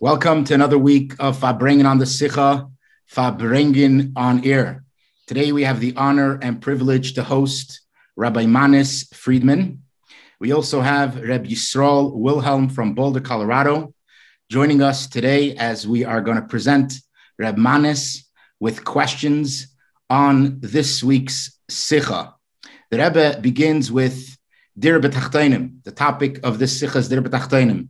Welcome to another week of Farbrengen on the Sicha, Farbrengen on air. Today we have the honor and privilege to host Rabbi Manis Friedman. We also have Reb Yisroel Wilhelm from Boulder, Colorado, joining us today as we are going to present Reb Manis with questions on this week's Sicha. The Rebbe begins with Dir B'Tachtainim. The topic of this Sicha is Dir B'Tachtainim.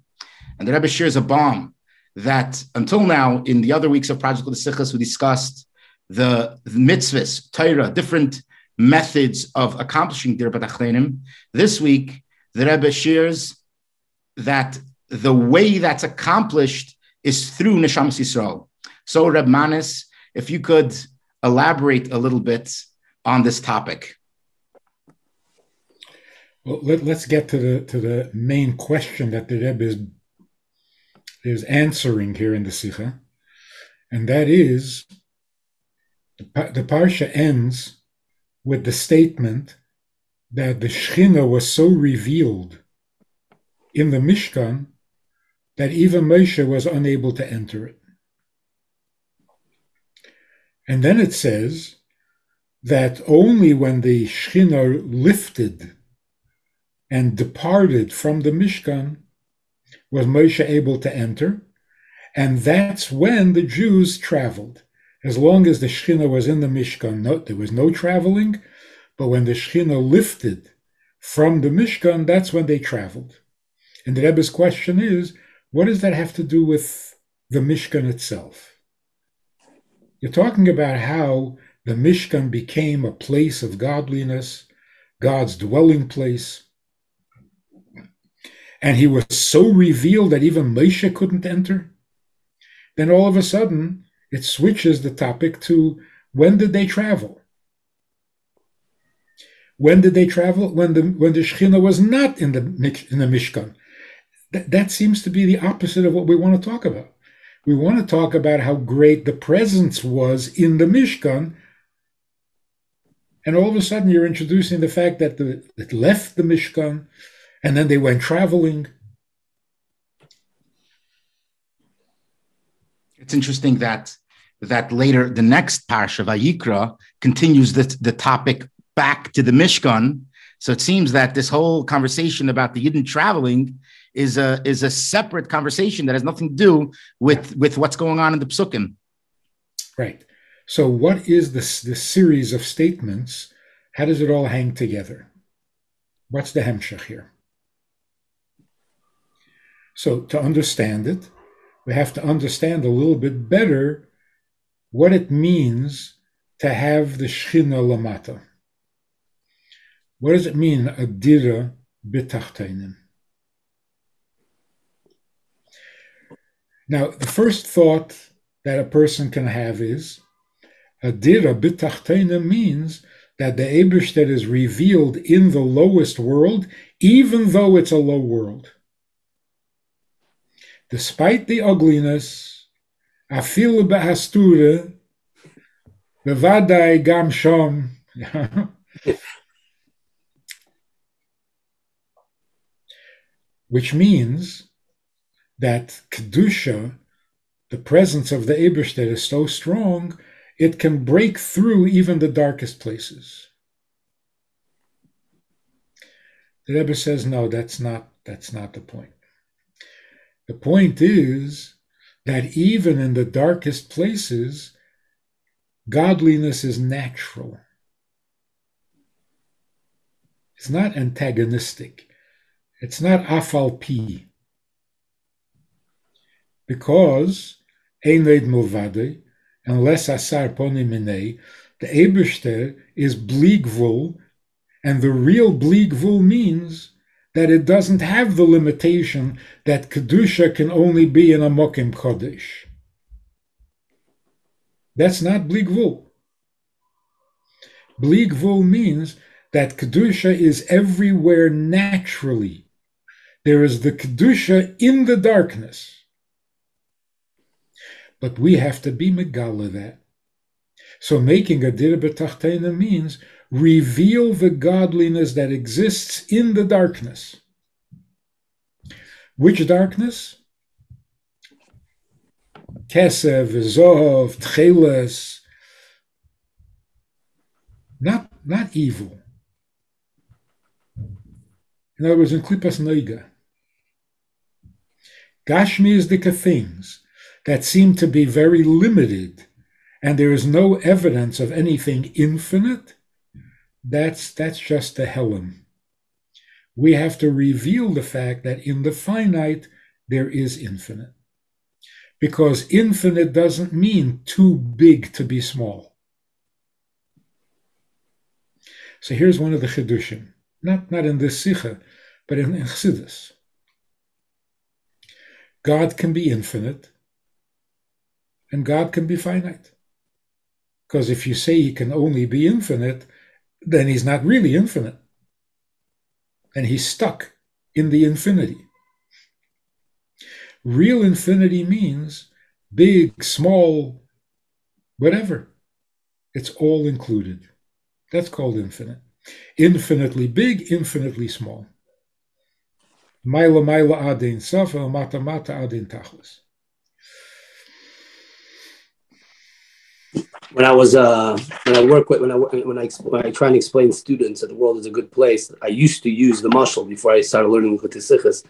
And the Rebbe shares a bomb that until now, in the other weeks of Project the Sichas, we discussed the, the mitzvahs, Torah, different methods of accomplishing dir b'tachlenim. This week, the Rebbe shares that the way that's accomplished is through Neshama Yisrael. So, Reb Manis, if you could elaborate a little bit on this topic. Well, let, us get to the to the main question that the Rebbe is is answering here in the Sikha, and that is the, the Parsha ends with the statement that the Shechina was so revealed in the Mishkan that even Moshe was unable to enter it. And then it says that only when the Shechina lifted and departed from the Mishkan was Moshe able to enter. And that's when the Jews traveled. As long as the Shekhinah was in the Mishkan, no, there was no traveling. But when the Shekhinah lifted from the Mishkan, that's when they traveled. And the Rebbe's question is, what does that have to do with the Mishkan itself? You're talking about how the Mishkan became a place of godliness, God's dwelling place and he was so revealed that even Moshe couldn't enter, then all of a sudden it switches the topic to when did they travel? When did they travel? When the when the Shekhinah was not in the in the Mishkan. That, that seems to be the opposite of what we want to talk about. We want to talk about how great the presence was in the Mishkan, and all of a sudden you're introducing the fact that the, it left the Mishkan, and then they went traveling. It's interesting that that later the next parsha Vayikra continues the, the topic back to the Mishkan. So it seems that this whole conversation about the Yidden traveling is a is a separate conversation that has nothing to do with with what's going on in the Psukim. Right. So what is this this series of statements? How does it all hang together? What's the hemshech here? So, to understand it, we have to understand a little bit better what it means to have the Shechina Lamata. What does it mean, Adira B'Tachtainim? Now, the first thought that a person can have is Adira B'Tachtainim means that the Ebershter is revealed in the lowest world, even though it's a low world Despite the ugliness, afilu behastura, bevadai gam shom. Which means that kedusha, the presence of the Ebershter, is so strong it can break through even the darkest places. The Rebbe says, no, that's not that's not the point. The point is that even in the darkest places, godliness is natural. It's not antagonistic. It's not afal pi. Because Eined Movade, unless Asar Poniminei, the Ebershter is Bligvul, and the real Bligvul means that it doesn't have the limitation that Kedusha can only be in a Mokim Kodesh. That's not Bligvul. Bligvul means that Kedusha is everywhere naturally. There is the Kedusha in the darkness. But we have to be Megala that. So making a Dir means reveal the godliness that exists in the darkness. Which darkness? Kesef, Zohov, Tcheles. Not, not evil. In other words, in Klippas Noiga. Gashmi is the things that seem to be very limited and there is no evidence of anything infinite, that's, that's just the Helen. We have to reveal the fact that in the finite, there is infinite. Because infinite doesn't mean too big to be small. So here's one of the Chidushim, not, not in this Sikha, but in, in. God can be infinite, and God can be finite. Because if you say he can only be infinite, then he's not really infinite. And he's stuck in the infinity. Real infinity means big, small, whatever. It's all included. That's called infinite. Infinitely big, infinitely small. Maila maila adin safa, mata mata adin tachlis. When I was uh, when I work with when I when I when I try and explain students that the world is a good place, I used to use the mushal before I started learning Chutisichas.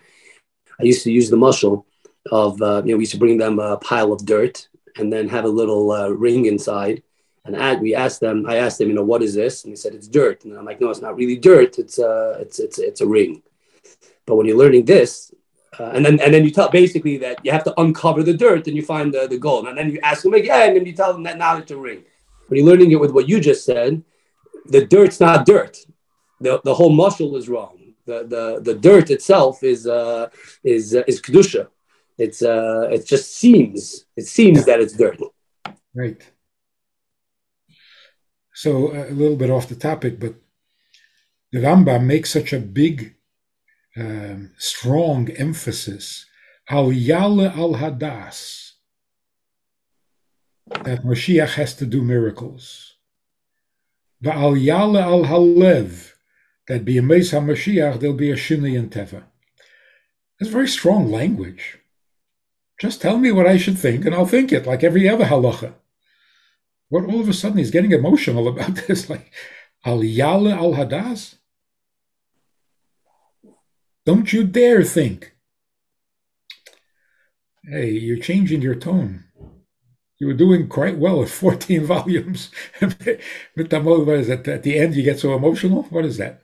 I used to use the mushal of uh, you know we used to bring them a pile of dirt and then have a little uh, ring inside. And add, we asked them, I asked them, you know, what is this? And they said it's dirt. And I'm like, no, it's not really dirt. It's uh, it's it's it's a ring. But when you're learning this, uh, and then and then you tell basically that you have to uncover the dirt and you find the, the gold. And then you ask them again and you tell them that now it's a ring. When you're learning it with what you just said, the dirt's not dirt. The, the whole mushal is wrong. The, the, the dirt itself is uh, is uh, is kedusha. It's uh, it just seems it seems that it's dirt. Right. So uh, a little bit off the topic, but the Rambam makes such a big um, strong emphasis al yale al hadas that Mashiach has to do miracles. The al yale al halev that be a Mashiach there'll be a shinui and teva. It's very strong language. Just tell me what I should think, and I'll think it like every other halacha. What all of a sudden he's getting emotional about this? Like al yale al hadas. Don't you dare think. Hey, you're changing your tone. You were doing quite well at 14 volumes. what is that? At the end, you get so emotional? What is that?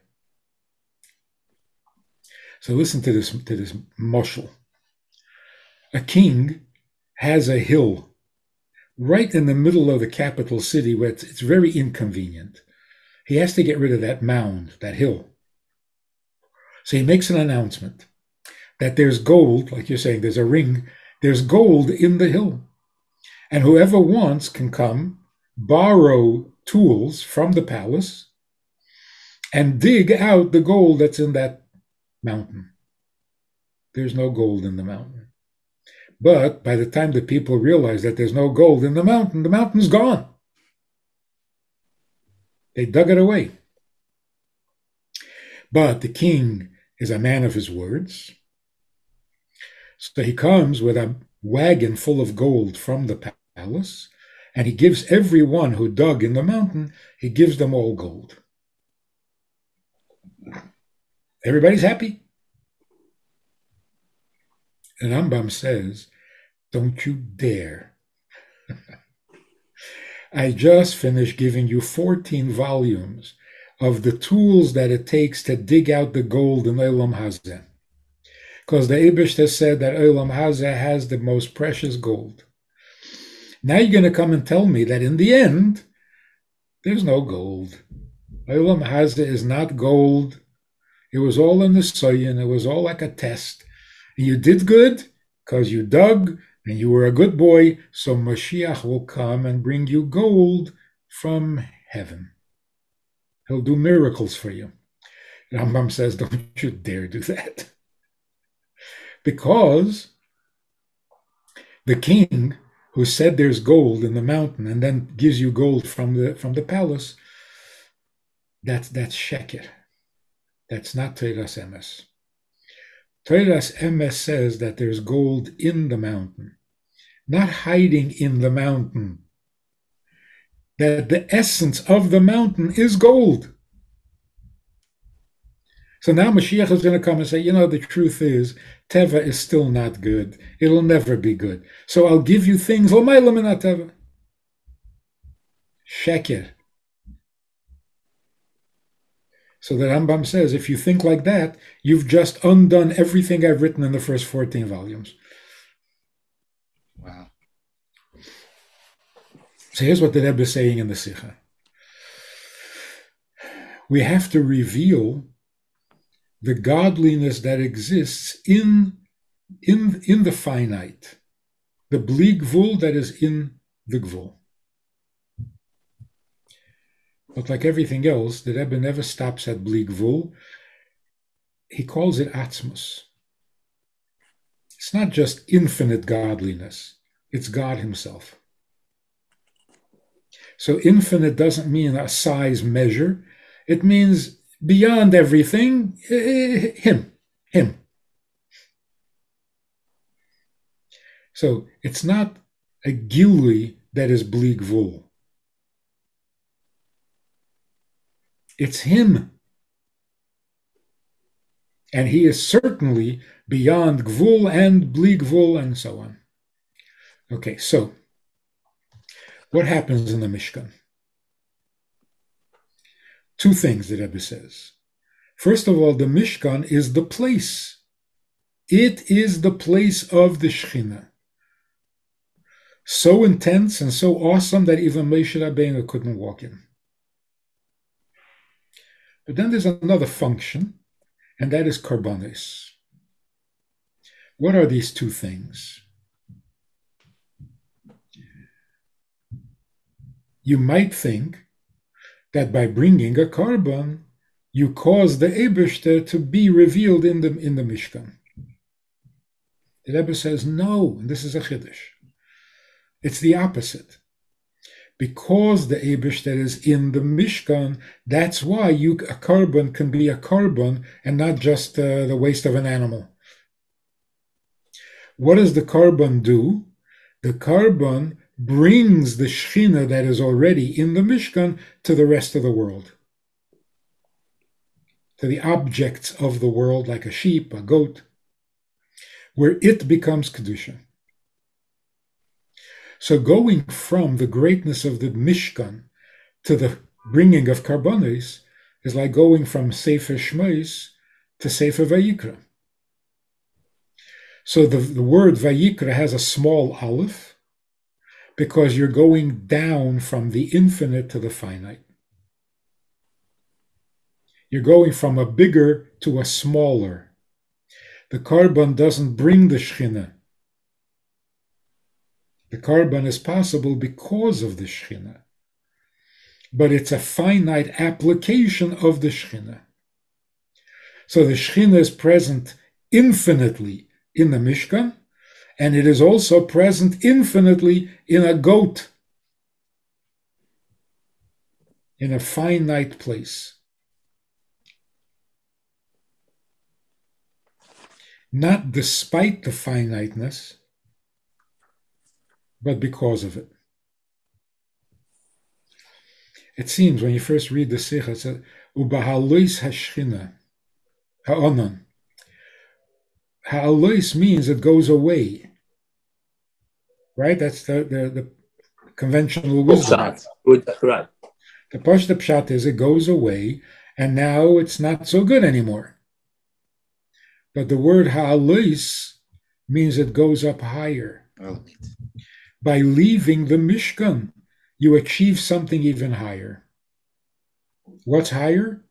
So listen to this to this mushal. A king has a hill right in the middle of the capital city where it's, it's very inconvenient. He has to get rid of that mound, that hill. So he makes an announcement that there's gold, like you're saying, there's a ring, there's gold in the hill. And whoever wants can come, borrow tools from the palace, and dig out the gold that's in that mountain. There's no gold in the mountain. But by the time the people realize that there's no gold in the mountain, the mountain's gone. They dug it away. But the king is a man of his words. So he comes with a wagon full of gold from the palace, and he gives everyone who dug in the mountain, he gives them all gold. Everybody's happy. And Rambam says, Don't you dare. I just finished giving you 14 volumes of the tools that it takes to dig out the gold in Olam Hazeh. Because the Abish has said that Olam Hazeh has the most precious gold. Now you're going to come and tell me that in the end, there's no gold. Olam Hazeh is not gold. It was all in the soyin. It was all like a test. And you did good because you dug and you were a good boy. So Mashiach will come and bring you gold from heaven. He'll do miracles for you. Rambam says, don't you dare do that. because the king who said there's gold in the mountain and then gives you gold from the from the palace, that's that's sheker. That's not Teiras Emes. Teiras Emes says that there's gold in the mountain. not hiding in the mountain. That the essence of the mountain is gold. So now Mashiach is going to come and say, you know, the truth is, Teva is still not good. It'll never be good. So I'll give you things, Oh, Teva. Sheker. So the Rambam says, if you think like that, you've just undone everything I've written in the first 14 volumes. Wow. So here's what the Rebbe is saying in the Sikha. We have to reveal the godliness that exists in, in, in the finite, the bli gvul that is in the gvul. But like everything else, the Rebbe never stops at bli gvul. He calls it atzmus. It's not just infinite godliness, it's God Himself. So infinite doesn't mean a size measure, it means beyond everything, uh, Him, Him. So it's not a gilui that is bli gvul. It's Him. And He is certainly beyond Gvul and Bli Gvul and so on. Okay, so what happens in the Mishkan? Two things that Rebbe says. First of all, the Mishkan is the place. It is the place of the Shekhinah. So intense and so awesome that even Moshe Rabbeinu couldn't walk in. But then there's another function, and that is karbonis. What are these two things? You might think that by bringing a korban, you cause the Ebershter to be revealed in the, in the Mishkan. The Rebbe says, no, and this is a Chiddush. It's the opposite because the Abish is in the Mishkan, that's why you a korban can be a korban and not just uh, the waste of an animal. What does the korban do? The korban brings the Shechina that is already in the Mishkan to the rest of the world. To the objects of the world, like a sheep, a goat, where it becomes Kedusha. So going from the greatness of the Mishkan to the bringing of Karbonis is like going from Sefer Shmois to Sefer Vayikra. So the, the word Vayikra has a small aleph because you're going down from the infinite to the finite. You're going from a bigger to a smaller. The korban doesn't bring the Shekhinah the korban is possible because of the Shekhinah. But it's a finite application of the Shekhinah. So the Shekhinah is present infinitely in the Mishkan, and it is also present infinitely in a goat, in a finite place. Not despite the finiteness, but because of it. It seems when you first read the Sikh, it says, Ubahalois Hashchina, Ha'onan. Ha'alois means it goes away. Right? That's the, the, the conventional wisdom. Right. The Pashta Pshat is it goes away, and now it's not so good anymore. But the word Ha'alois means it goes up higher. Oh. By leaving the Mishkan, you achieve something even higher. What's higher?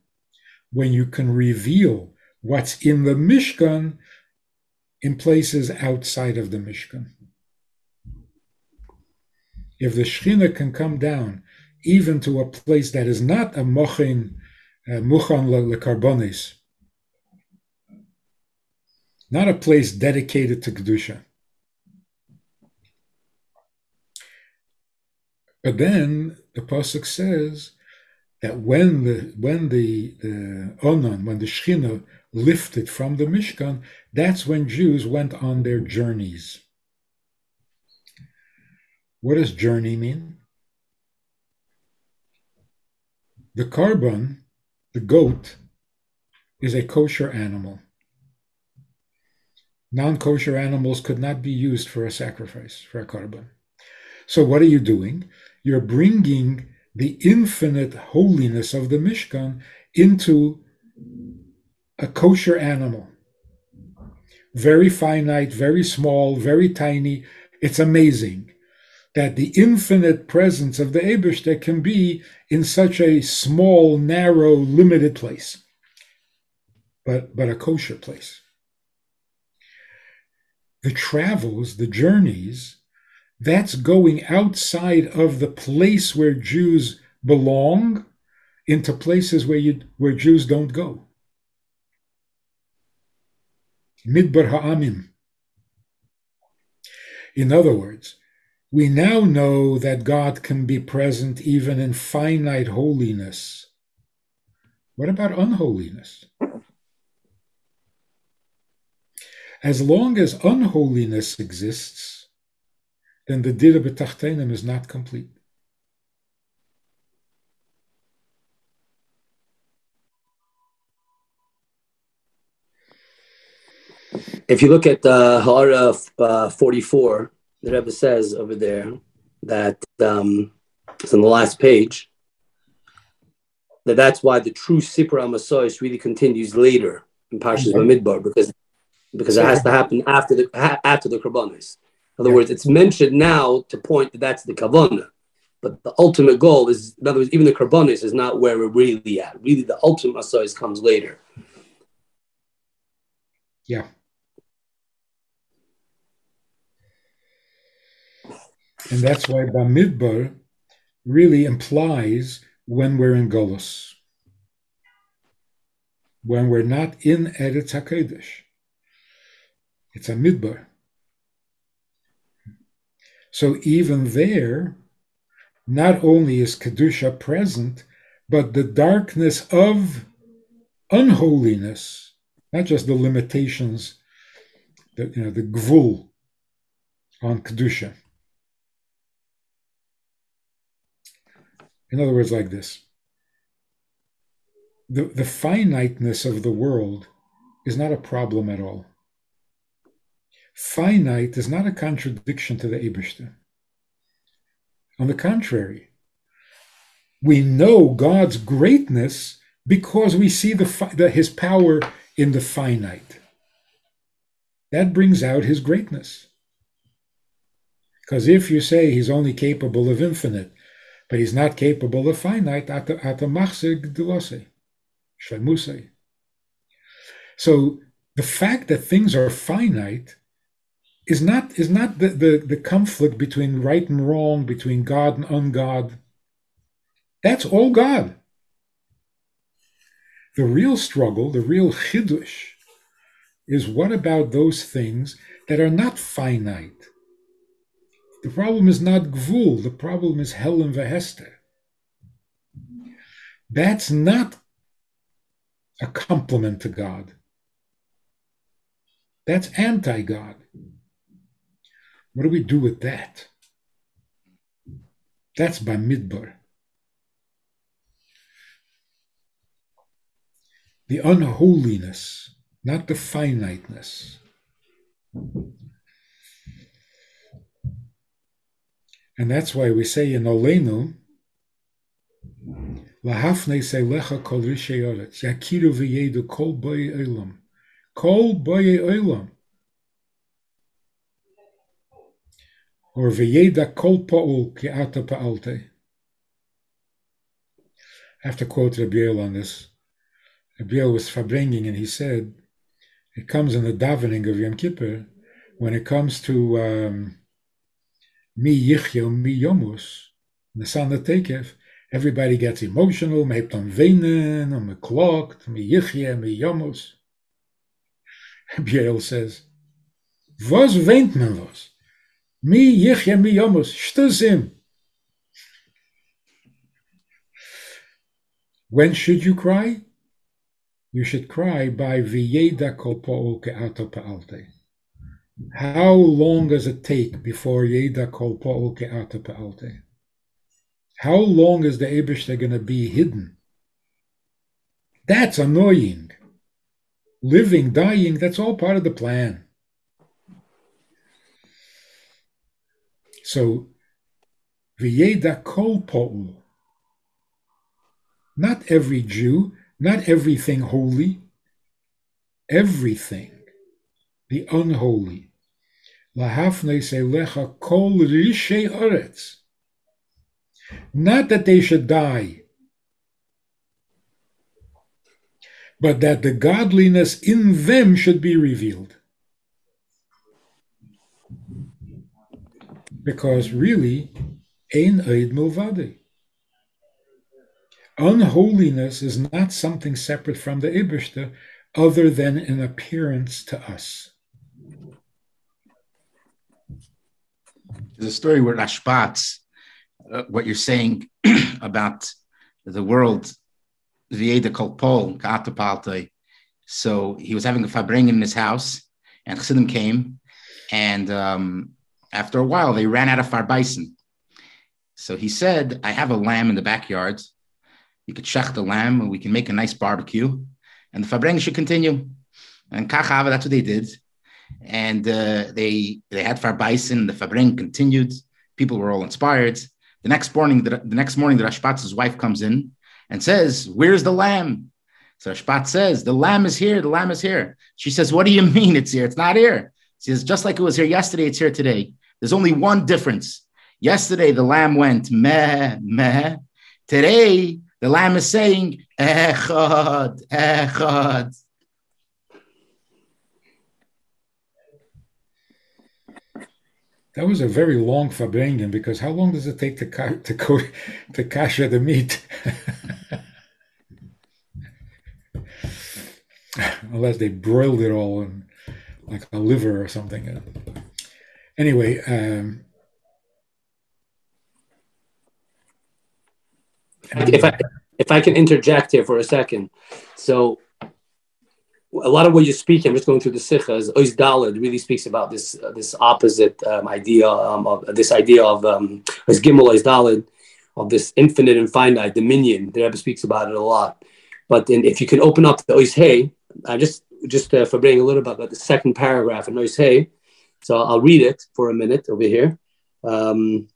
When you can reveal what's in the Mishkan in places outside of the Mishkan. If the Shechina can come down even to a place that is not a mochin, uh, muchan lekarbonis, not a place dedicated to Kedusha, But then the pasuk says that when the when the, onan, when the shechina lifted from the Mishkan, that's when Jews went on their journeys. What does journey mean? The korban, the goat, is a kosher animal. Non kosher animals could not be used for a sacrifice, for a korban. So, what are you doing? You're bringing the infinite holiness of the Mishkan into a kosher animal. Very finite, very small, very tiny. It's amazing that the infinite presence of the Ebershter can be in such a small, narrow, limited place, but, but a kosher place. The travels, the journeys, that's going outside of the place where Jews belong into places where you where Jews don't go. Midbar Ha'amim. In other words, we now know that God can be present even in finite holiness. What about unholiness? As long as unholiness exists, then the Dira B'Tachtenim is not complete. If you look at uh, Ha'ara uh, 44, the Rebbe says over there that um, it's on the last page that that's why the true Sipra Amasois really continues later in Parshas Bamidbar because because it has to happen after the after the Karbonis. In other yeah. words, it's mentioned now to point that that's the Kavana. But the ultimate goal is, in other words, even the Karbonis is not where we're really at. Really, the ultimate Masois comes later. Yeah. And that's why Bamidbar really implies when we're in Golos, when we're not in Eretz HaKodesh. It's a Midbar. So even there, not only is Kedusha present, but the darkness of unholiness, not just the limitations, the, you know, the gvul on Kedusha. In other words, like this the, the finiteness of the world is not a problem at all. Finite is not a contradiction to the Ebershter. On the contrary, we know God's greatness because we see the, the, his power in the finite. That brings out his greatness. Because if you say he's only capable of infinite, but he's not capable of finite shlemuse. So the fact that things are finite is not is not the, the, the conflict between right and wrong, between God and ungod. That's all God. The real struggle, the real chiddush, is what about those things that are not finite? The problem is not Gvul, the problem is hell Helen Vehester. That's not a compliment to God. That's anti God. What do we do with that? That's by Midbar. The unholiness, not the finiteness. And that's why we say in Olenu, Lahafne lecha kol rishei oretz, yakiru v'yedu kol boye olam. Kol boye olam. Or v'yeda kol pa'ul ki ata pa'alte. I have to quote Rabbi on this. Rabbi was farbringing and he said, it comes in the davening of Yom Kippur, when it comes to um, mi yichyo mi yomus, of Tekev, everybody gets emotional, me hebt dan wenen, and me klokt, mi yichye, mi yomus. Biel says, was weint men? Mi yichye mi yomus, shtusim. When should you cry? You should cry by viyeda kol po'ol ke'ato pa'alte. How long does it take before Yeda Kol Pa'ol Ke'ata Pa'alte? How long is the Abishta going to be hidden? That's annoying. Living, dying, that's all part of the plan. So, V'yeda Kol. Not every Jew, not everything holy, everything, the unholy. Lahafne Selecha Kol Rishei Oretz. Not that they should die, but that the godliness in them should be revealed. Because really, ein eid milvade. Unholiness is not something separate from the Ibishta other than an appearance to us. There's a story where Rashbatz uh, what you're saying about the world, Vieda Kolpol, Katapalte. So he was having a fabring in his house, and Chassidim came, and um, after a while they ran out of farbison. So he said, "I have a lamb in the backyard. You could shech the lamb, and we can make a nice barbecue, and the fabring should continue." And Kachava, that's what they did, and uh, they they had farbison. The fabring continued. People were all inspired. The next morning, the, the next morning, the Rashbatz's wife comes in and says, "Where's the lamb?" So Rashbatz says, "The lamb is here. The lamb is here." She says, "What do you mean it's here? It's not here." She says, "Just like it was here yesterday, it's here today. There's only one difference. Yesterday, the lamb went meh meh. Today, the lamb is saying echad echad." That was a very long Fabrengen because how long does it take to ka- to go to kasha the meat? Unless they broiled it all in like a liver or something. Anyway, um, if I if I can interject here for a second, so a lot of what you're speaking, I'm just going through the Sikha, is Ois Daled really speaks about this uh, this opposite um, idea um, of this idea of um, Ois Gimel Ois Daled, of this infinite and finite dominion. The Rebbe speaks about it a lot. But in, if you can open up the Ois Hey, I just just uh, for bringing a little bit about the second paragraph in Ois Hey, so I'll read it for a minute over here. Um,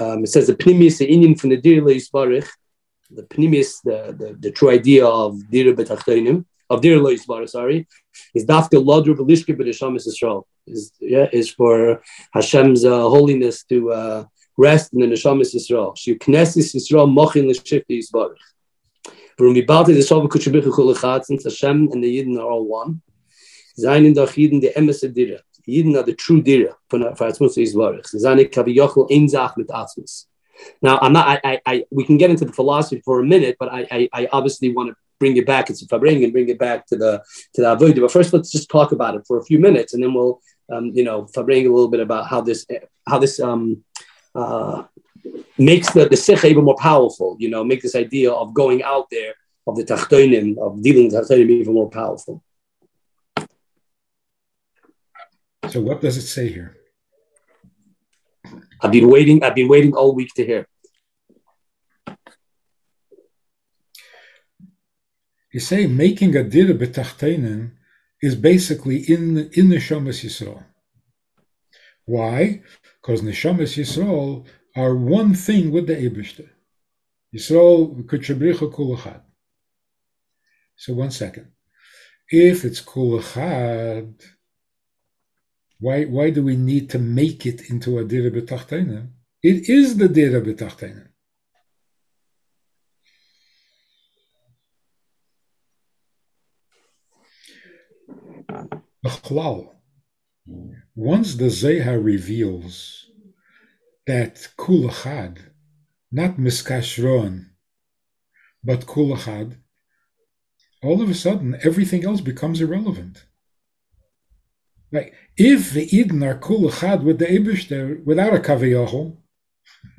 um, it says the Pnimis Inyan from the Dir Yisbarich, the Pnimis, the, the, the true idea of Dir Betachtoinim, of Dir Lo Yisbar, sorry, is Dafka Lodru Belishke B'Neshamis Yisrael. Is yeah, is for Hashem's uh, holiness to uh, rest in the Neshamis Yisrael. She Knesses Yisrael Mochin L'Shifti Yisbar. When we bow to the Shalva Kutshabichu Kulachat, since Hashem and the Yidden are all one, Zayin the Yidden the Emes Dira. Yidden are the true Dira for Atzmus Yisbarich. Zayin Kaviyochel Ein Zach mit Atzmus. Now, I'm not. I, I, I, we can get into the philosophy for a minute, but I, I, I obviously want to bring it back. It's a Fabring and bring it back to the to the Avodah. But first, let's just talk about it for a few minutes, and then we'll, um, you know, Fabring a little bit about how this how this um, uh, makes the the Sikha even more powerful. You know, make this idea of going out there of the Tachtonim of dealing with Tachtonim even more powerful. So, what does it say here? I've been waiting. I've been waiting all week to hear. You say making a dir b'tachteinen is basically in in the Neshamas Yisrael. Why? Because Neshamas Yisrael are one thing with the Eibishter. Yisrael kutshabricha kulachad. So one second. If it's kulachad, why why do we need to make it into a dir b'tachteinen? It is the dir b'tachteinen. Once the Zohar reveals that Kulachad, not Miskashron, but Kulachad, all of a sudden everything else becomes irrelevant. Like if the Yidden are Kulachad with the Ibishter without a Kaviyachol,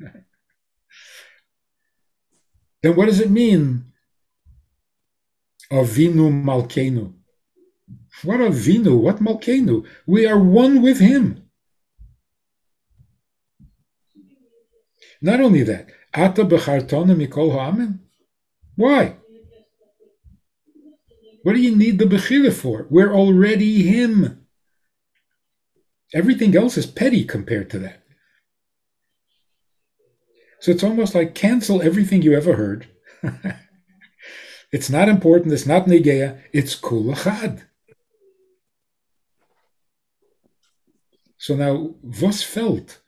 then what does it mean? Avinu Malkenu. What Avinu, what Malkenu. We are one with him. Not only that, Ata bechartona mikol ha'amin. Why? What do you need the Bechira for? We're already him. Everything else is petty compared to that. So it's almost like cancel everything you ever heard. it's not important. It's not negeya. It's kulachad. So now, was felt?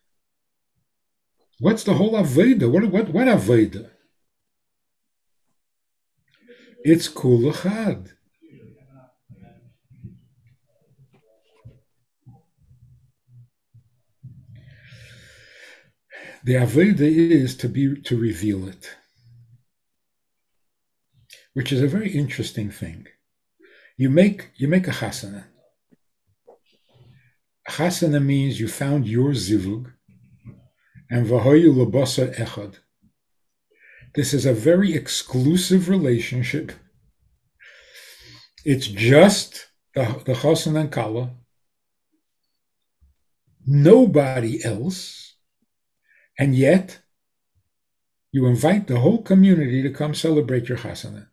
What's the whole Aveda? What, what, what Aveda? It's kulachad. The Aveda is to be to reveal it, which is a very interesting thing. You make you make a chasana. Chasana means you found your zivug, and vahoyu labasa echad. This is a very exclusive relationship. It's just the, the chasana and kala. Nobody else and yet, you invite the whole community to come celebrate your chasana.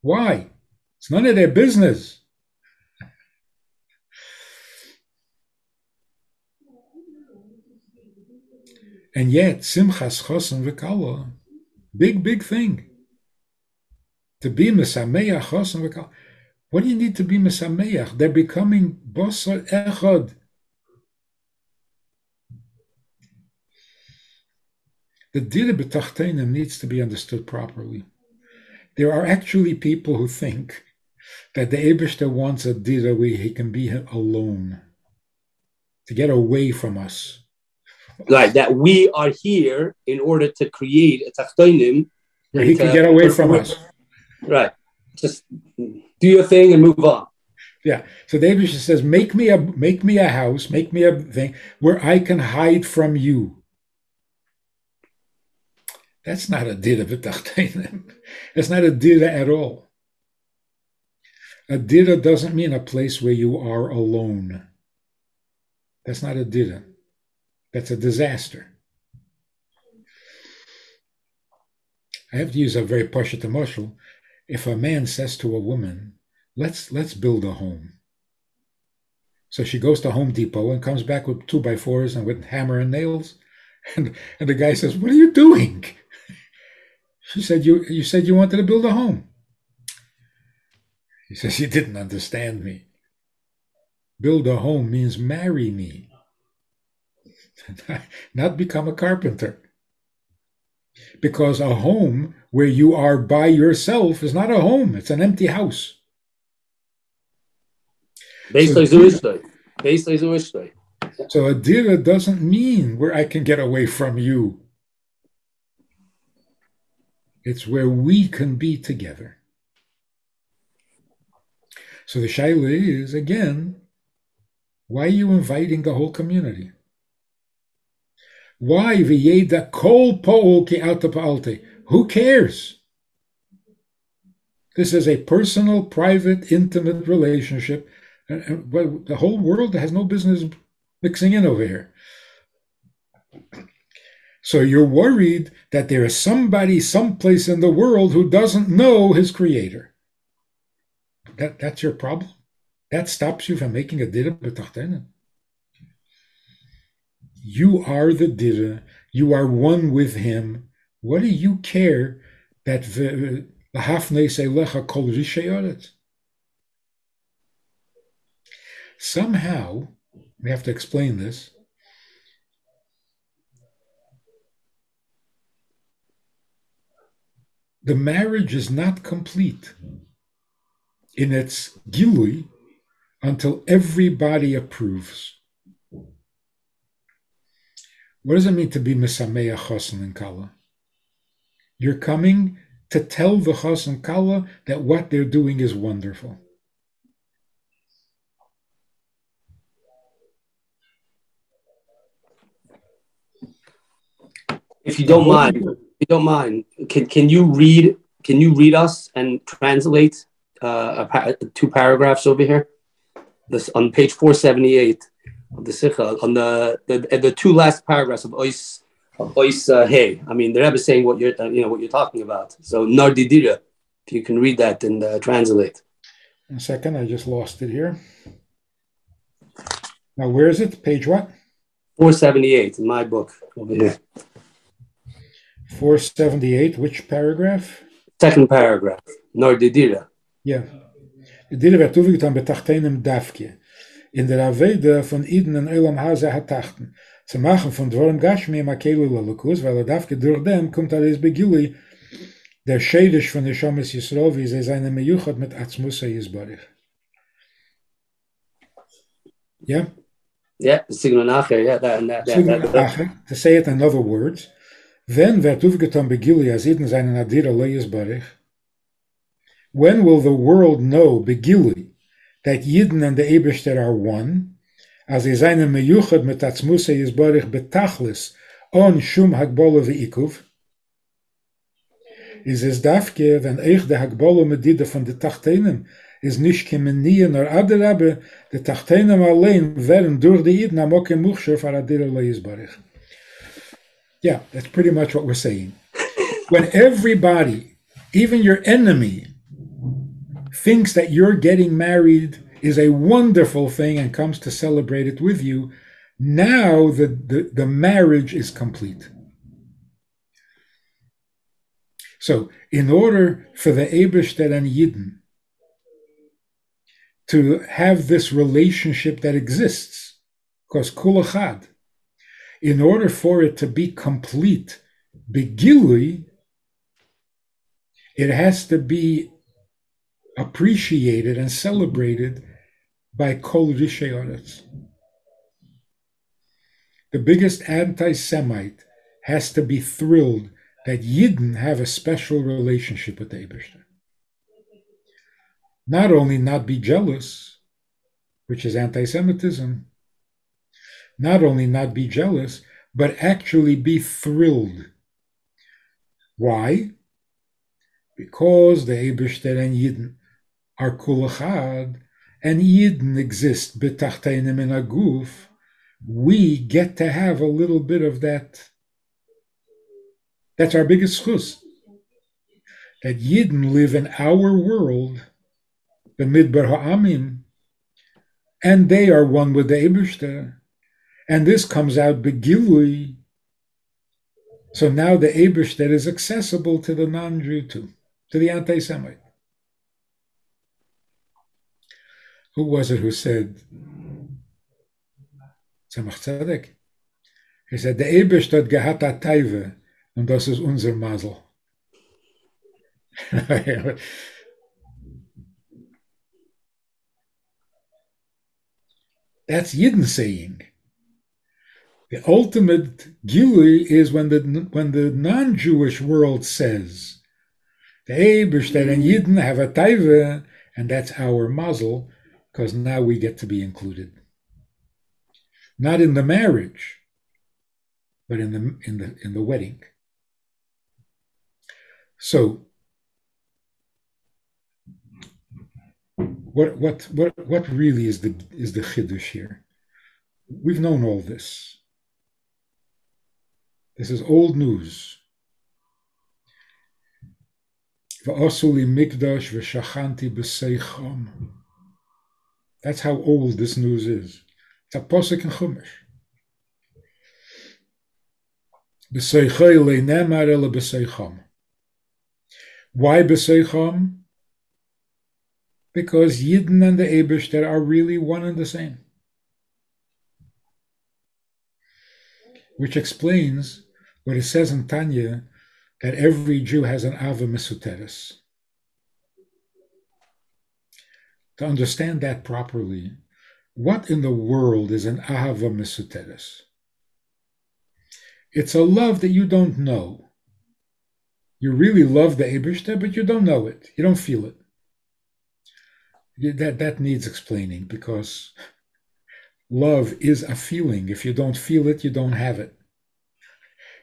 Why? It's none of their business. And yet, Simchas Chosan V'Kala, big, big thing. To be Mesameach Chosan V'Kala. What do you need to be Mesameach? They're becoming Bosar Echad. The Dira B'Tachtenim needs to be understood properly. There are actually people who think that the Abishter wants a Dira where he can be alone, to get away from us. Right, that we are here in order to create a Tachtenim. Where he can get away uh, from us. Right. Just do your thing and move on. Yeah. So David says, "Make me a make me a house, make me a thing where I can hide from you." That's not a dira v'tachtenim. It's not a dira at all. A dira doesn't mean a place where you are alone. That's not a dira. That's a disaster. I have to use a very pashut emotional. If a man says to a woman, "Let's let's build a home," so she goes to Home Depot and comes back with two by fours and with hammer and nails, and and the guy says, "What are you doing?" She said, you, you said you wanted to build a home. He says, You didn't understand me. Build a home means marry me, not become a carpenter. Because a home where you are by yourself is not a home, it's an empty house. So, so a dira doesn't mean where I can get away from you. It's where we can be together. So the shaila is again, why are you inviting the whole community? Why v'yeda kol po'ol ki pa'alte? Who cares? This is a personal, private, intimate relationship. And, and, the whole world has no business mixing in over here. So you're worried that there is somebody someplace in the world who doesn't know his creator. That, that's your problem. That stops you from making a dira b'tachtena. You are the dira. You are one with him. What do you care that lahafne seilecha kol? Somehow, we have to explain this the marriage is not complete in its gilui until everybody approves. What does it mean to be misameya chosen and kala? You're coming to tell the chosen kala that what they're doing is wonderful. If you don't mind, if you don't mind, can can you read can you read us and translate uh, a, two paragraphs over here? this on page 478 of the Sikha, on the, the the two last paragraphs of Ois of Ois uh, Hey. I mean, the Rebbe saying what you're uh, you know what you're talking about. So Nardidira, if you can read that and uh, translate. A second, I just lost it here. Now, where is it? Page what? 478 in my book over here. 478, which paragraph? Second paragraph. Nardidira. Yeah. Dit werd toegegeven betachtenem dafke. In der Aveda von Iden en Elam Haze hatachten. Zu machen von Dvorim Gashmi Makelu Lalakus, weil er dafke durch dem kommt alles Begili, der Schädisch von Neshomes Yisro, wie sie seine Meyuchat mit Atzmusa Yisbarich. Yeah? Yeah, signal nachher, that, that, that. To say it in other words, wenn wird aufgetan Begili, as Iden seinen Adira Lo Yisbarich, when will the world know, Begili, that Yidden and the Eberster are one, as is eine meyuchad mit atzmusa yizbarich betachlis on shum hagbolo ve'ikuv, is es dafke, wenn eich de hagbolo medida von de tachtenem is nicht kemenie nor adelabe, de tachtenem allein werden durch de Yidden amoke muchsher for adira lo yizbarich. Yeah, that's pretty much what we're saying. When everybody, even your enemy, thinks that you're getting married is a wonderful thing and comes to celebrate it with you, now the, the, the marriage is complete. So, in order for the Ebershter and Yidden to have this relationship that exists, because kulachad, in order for it to be complete, begilui, it has to be appreciated and celebrated by Kol Rishayoretz. The biggest anti Semite has to be thrilled that Yidden have a special relationship with the Ebershter. Not only not be jealous, which is anti Semitism, not only not be jealous, but actually be thrilled. Why? Because the Ebershter and Yidden are kulachad, and Yidden exist betachtenim in a goof, we get to have a little bit of that. That's our biggest chus. That Yidden live in our world, the Midbar Ha'amim, and they are one with the Eberster. And this comes out begilui. So now the Eberster is accessible to the non-Jew too, to the anti-Semite. Who was it who said, Tzemach Tzedek? He said, the Eberst hat gehat a Teive, und das ist unser Masel. That's Yidden saying. The ultimate gilui is when the when the non-Jewish world says the Ebershter and Yidden have a taiva, and that's our mazel because now we get to be included. Not in the marriage, but in the in the in the wedding. So what what what what really is the is the chiddush here? We've known all this. This is old news. V'asuli mikdash v'shachanti b'seicham. That's how old this news is. It's a posik Chumash. Why b'seicham? Because Yidden and the Eberster are really one and the same. Which explains what it says in Tanya that every Jew has an Ava Mesuteres. To understand that properly, what in the world is an Ahava Mesuteres? It's a love that you don't know. You really love the Eberster, but you don't know it. You don't feel it. That, that needs explaining because love is a feeling. If you don't feel it, you don't have it.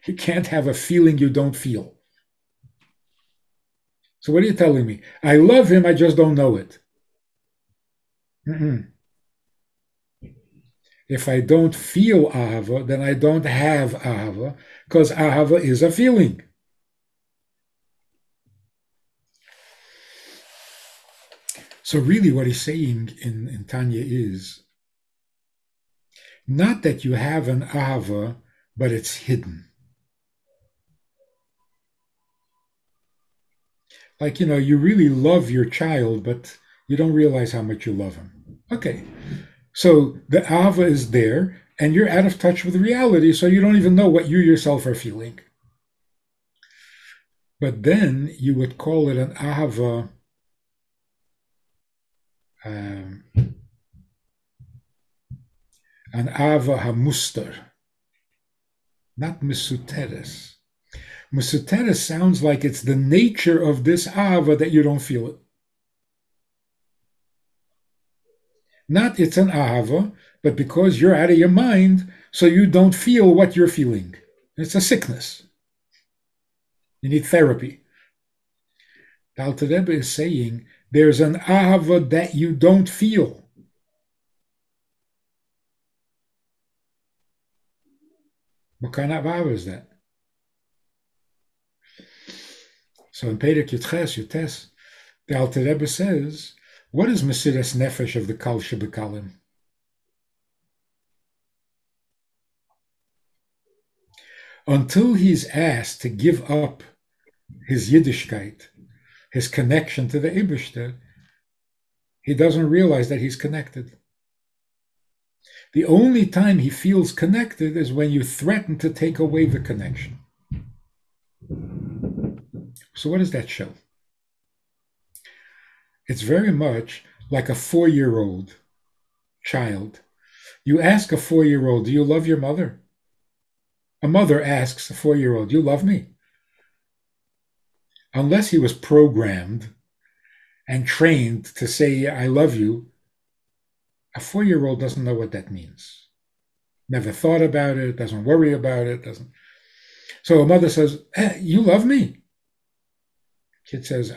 You can't have a feeling you don't feel. So, what are you telling me? I love him, I just don't know it. Mm-mm. If I don't feel ahava, then I don't have ahava, because ahava is a feeling. So really what he's saying in, in Tanya is not that you have an ahava, but it's hidden. Like, you know, you really love your child, but you don't realize how much you love him. Okay. So the ahava is there, and you're out of touch with reality, so you don't even know what you yourself are feeling. But then you would call it an ahava um, an ava hamuster, not mesuteres. Mesuteres sounds like it's the nature of this ava that you don't feel it. Not it's an ahava, but because you're out of your mind, so you don't feel what you're feeling. It's a sickness. You need therapy. The Alter Rebbe is saying there's an ahava that you don't feel. What kind of ahava is that? So in Perek Yutches, Yutes, the Alter Rebbe says, what is Mesiras Nefesh of the Kal Shebekalim? Until he's asked to give up his Yiddishkeit his connection to the Ibishter, he doesn't realize that he's connected. The only time he feels connected is when you threaten to take away the connection. So, what does that show? It's very much like a four year old child. You ask a four year old, Do you love your mother? A mother asks a four year old, Do you love me? unless he was programmed and trained to say, I love you, a four year old doesn't know what that means. Never thought about it, doesn't worry about it, doesn't. So a mother says, hey, You love me. Kid says,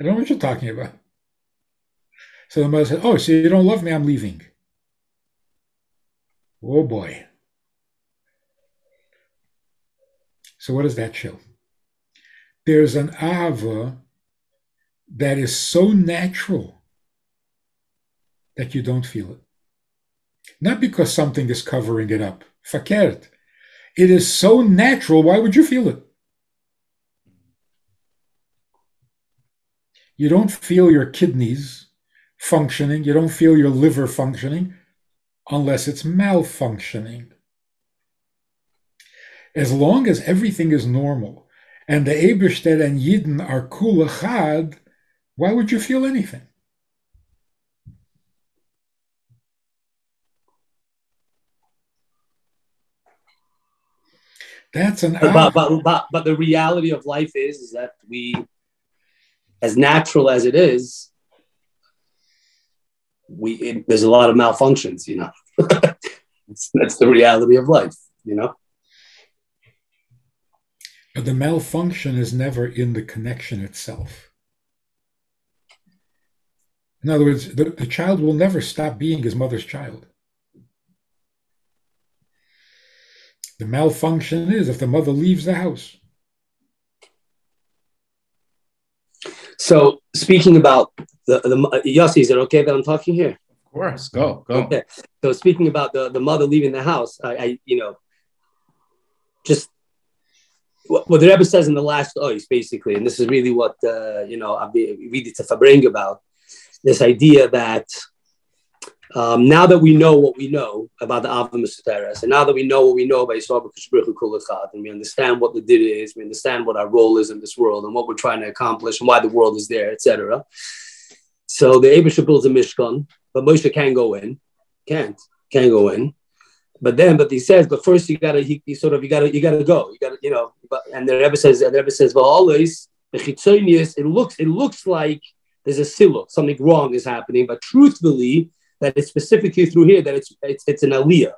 I don't know what you're talking about. So the mother said, Oh, so you don't love me? I'm leaving. Oh boy. So, what does that show? There's an ava that is so natural that you don't feel it. Not because something is covering it up. Fakert. It is so natural, why would you feel it? You don't feel your kidneys functioning, you don't feel your liver functioning unless it's malfunctioning as long as everything is normal and the Ebershter and Yidden are kula chad, why would you feel anything? That's an but, but, but, but the reality of life is, is that we, as natural as it is, we it, there's a lot of malfunctions, you know. that's, the reality of life, you know. But the malfunction is never in the connection itself. In other words, the, the child will never stop being his mother's child. The malfunction is if the mother leaves the house. So, speaking about the, the Yossi, is it okay that I'm talking here? Of course, go, go. Okay. So, speaking about the, the mother leaving the house, I, I you know, just what, the Rebbe says in the last ois, basically, and this is really what uh, you know I read it to Fabring about this idea that um, now that we know what we know about the Ava Mesuteres, and now that we know what we know about Yisrael Kulachat, and we understand what the did is, we understand what our role is in this world, and what we're trying to accomplish, and why the world is there, etc. So the Abishah builds a Mishkan, but Moshe can't go in, can't, can't go in. But then, but he says, but first you gotta, he, he sort of, you gotta, you gotta go, you gotta, you know. But, and the Rebbe says, and the Rebbe says, well, always the chitzonius, it looks, it looks like there's a silo, something wrong is happening, but truthfully, that it's specifically through here that it's it's, it's an aliyah,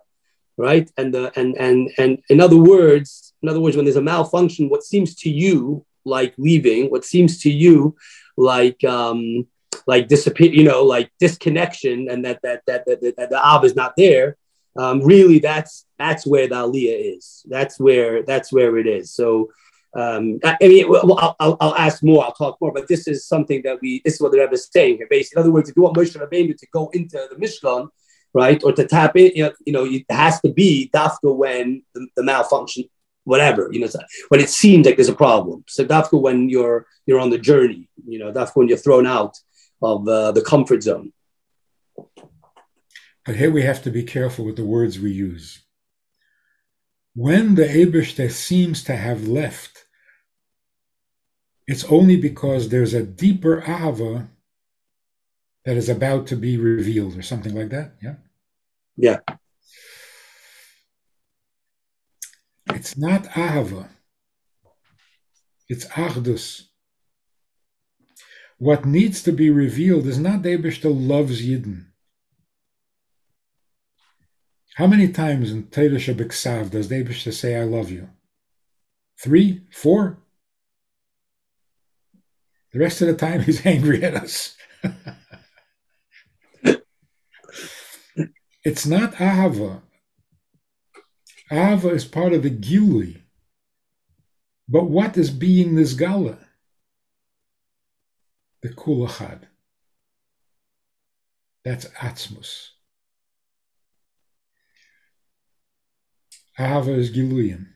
right? And the and and and in other words, in other words, when there's a malfunction, what seems to you like leaving, what seems to you like um, like disappear, you know, like disconnection, and that that that that, that, that the Av is not there. Um, really, that's that's where the Aliyah is. That's where that's where it is. So. Um, I mean, I'll, I'll, I'll, ask more. I'll talk more. But this is something that we. This is what the Rebbe is saying here. Basically, in other words, if you want Moshe Rabbeinu to go into the Mishkan, right, or to tap it, you know, you know, it has to be dafka when the, the malfunction whatever, you know, when it seems like there's a problem. So that's when you're you're on the journey, you know, that's when you're thrown out of uh, the comfort zone. But here we have to be careful with the words we use. When the Abishter seems to have left, it's only because there's a deeper Ahava that is about to be revealed or something like that. Yeah. Yeah. It's not ahava. It's achdus. What needs to be revealed is not Eibishter loves Yidden. How many times in Torah Shabbat does Eibishter say, I love you? Three? Four? The rest of the time he's angry at us. it's not ahava. Ava is part of the Gili. But what is being this Gala? The Kulachad. That's Atzmus. Ava is Giluyim.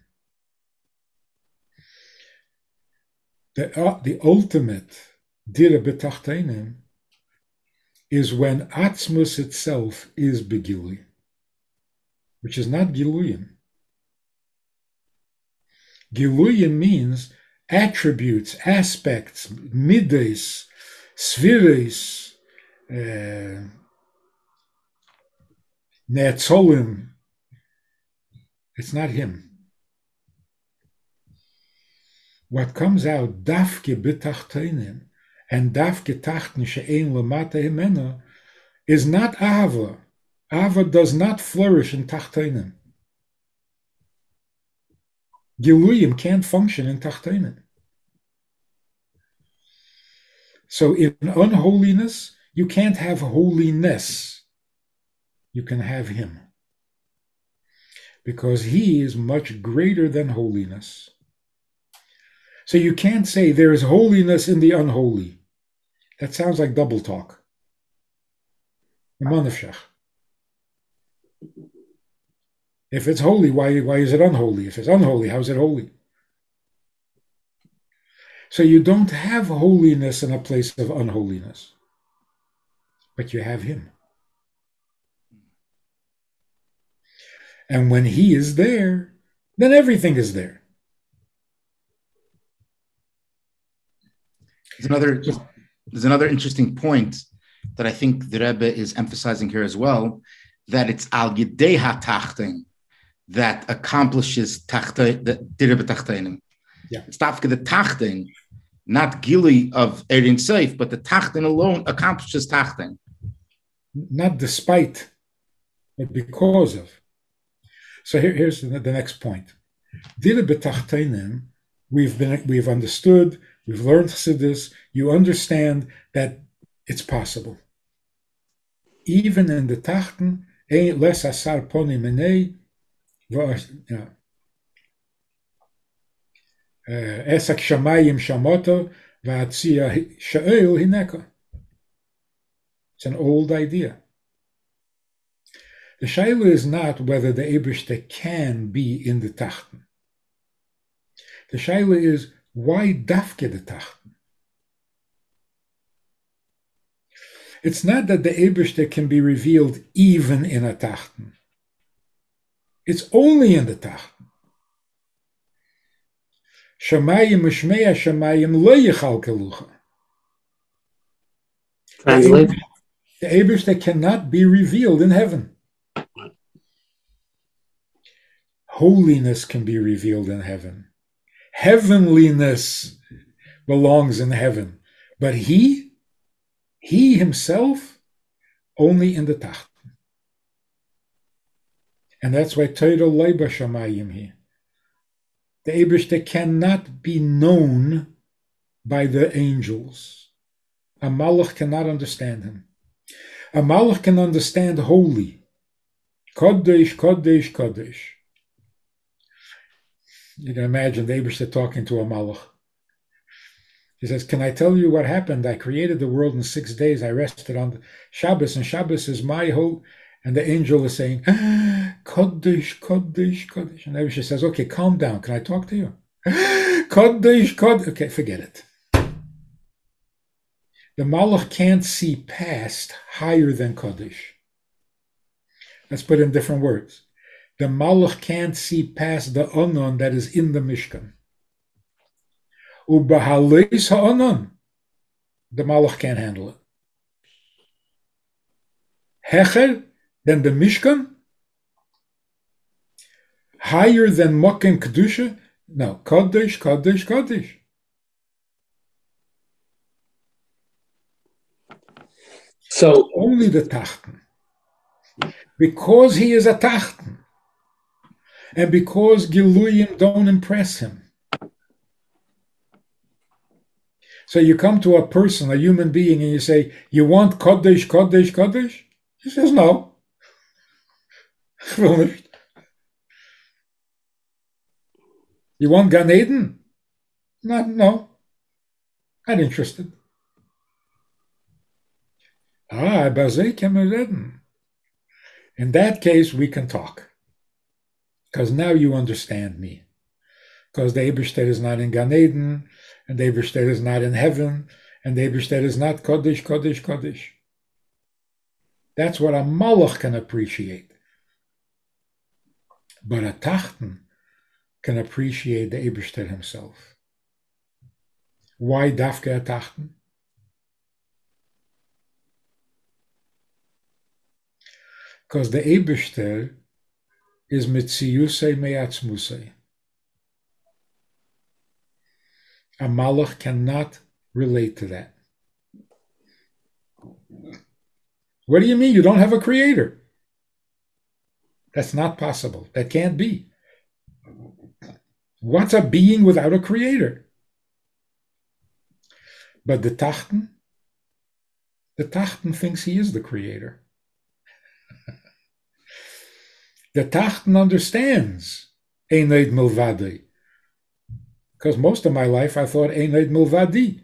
The, uh, the ultimate Dira Betachtenim is when Atzmus itself is Begili, which is not Giluyim. Giluya means attributes, aspects, midas, spheres, uh, netzolim. It's not him. What comes out, dafke betachtenim, and dafke tachten she'ein lamata himena, is not ava. Ava does not flourish in tachtenim. Giluyim can't function in Tachtenim. So in unholiness, you can't have holiness. You can have Him. Because He is much greater than holiness. So you can't say there is holiness in the unholy. That sounds like double talk. If it's holy, why, why is it unholy? If it's unholy, how is it holy? So you don't have holiness in a place of unholiness, but you have Him. And when He is there, then everything is there. There's another, there's another interesting point that I think the Rebbe is emphasizing here as well, that it's al yidei ha that accomplishes tachta, the tachtenim. Yeah. It's tafka the tachtin, not gili of Erin Seif, but the tachtin alone accomplishes tachtin. Not despite, but because of. So here, here's the, the next point. Tachtenim, we've been we've understood, You've learned this, you understand that it's possible. Even in the Tachten, eh, less asar poni menei, eh, esak shamayim shamoto, va'atzia sha'el hineka. It's an old idea. The Shaila is not whether the Abishta can be in the Tachten. The Shaila is why dafke the Tachten? It's not that the Eberste can be revealed even in a Tachten. It's only in the Tach. Shamayim Mishmea Shamayim Lo Yichal Kelucha. Translate. The Abers that cannot be revealed in heaven. Holiness can be revealed in heaven. Heavenliness belongs in heaven. But he, he himself, only in the Tach. And that's why Torah Leiba Shamayim here. The Eberste cannot be known by the angels. A malach cannot understand him. A malach can understand holy. Kodesh, Kodesh, Kodesh. You can imagine the talking to a malach. He says, Can I tell you what happened? I created the world in six days. I rested on Shabbos, and Shabbos is my whole. And the angel is saying, Kodesh, Kodesh, Kodesh. And Abishah says, Okay, calm down. Can I talk to you? Kodesh, Kodesh. Okay, forget it. The Malach can't see past higher than Kodesh. Let's put in different words. The Malach can't see past the Onon that is in the Mishkan. Ubahaleis ha'onon. The Malach can't handle it. Hecher than the Mishkan? Higher than Mokken Kedusha? No, Kodesh, Kodesh, Kodesh. So only the Tachten. Because he is a Tachten. And because Giluyim don't impress him. So you come to a person, a human being, and you say, You want Kodesh, Kodesh, Kodesh? He says, No. You want Gan Eden? No, no. Not interested. Ah, In that case, we can talk. Because now you understand me. Because the Ebershter is not in Gan Eden, and the Ebershter is not in heaven, and the Ebershter is not Kodesh, Kodesh, Kodesh. That's what a Malach can appreciate. But a Tachten can appreciate the Ebershter himself. Why Dafke a Tachten? Because the Eberster is Mitziyusei Meatzmusei. A Malach cannot relate to that. What do you mean you don't have a creator? That's not possible. That can't be. What's a being without a creator? But the Tachten, the Tachten thinks he is the creator. the Tachten understands Eneid Milvadi. Because most of my life I thought Eneid Milvadi.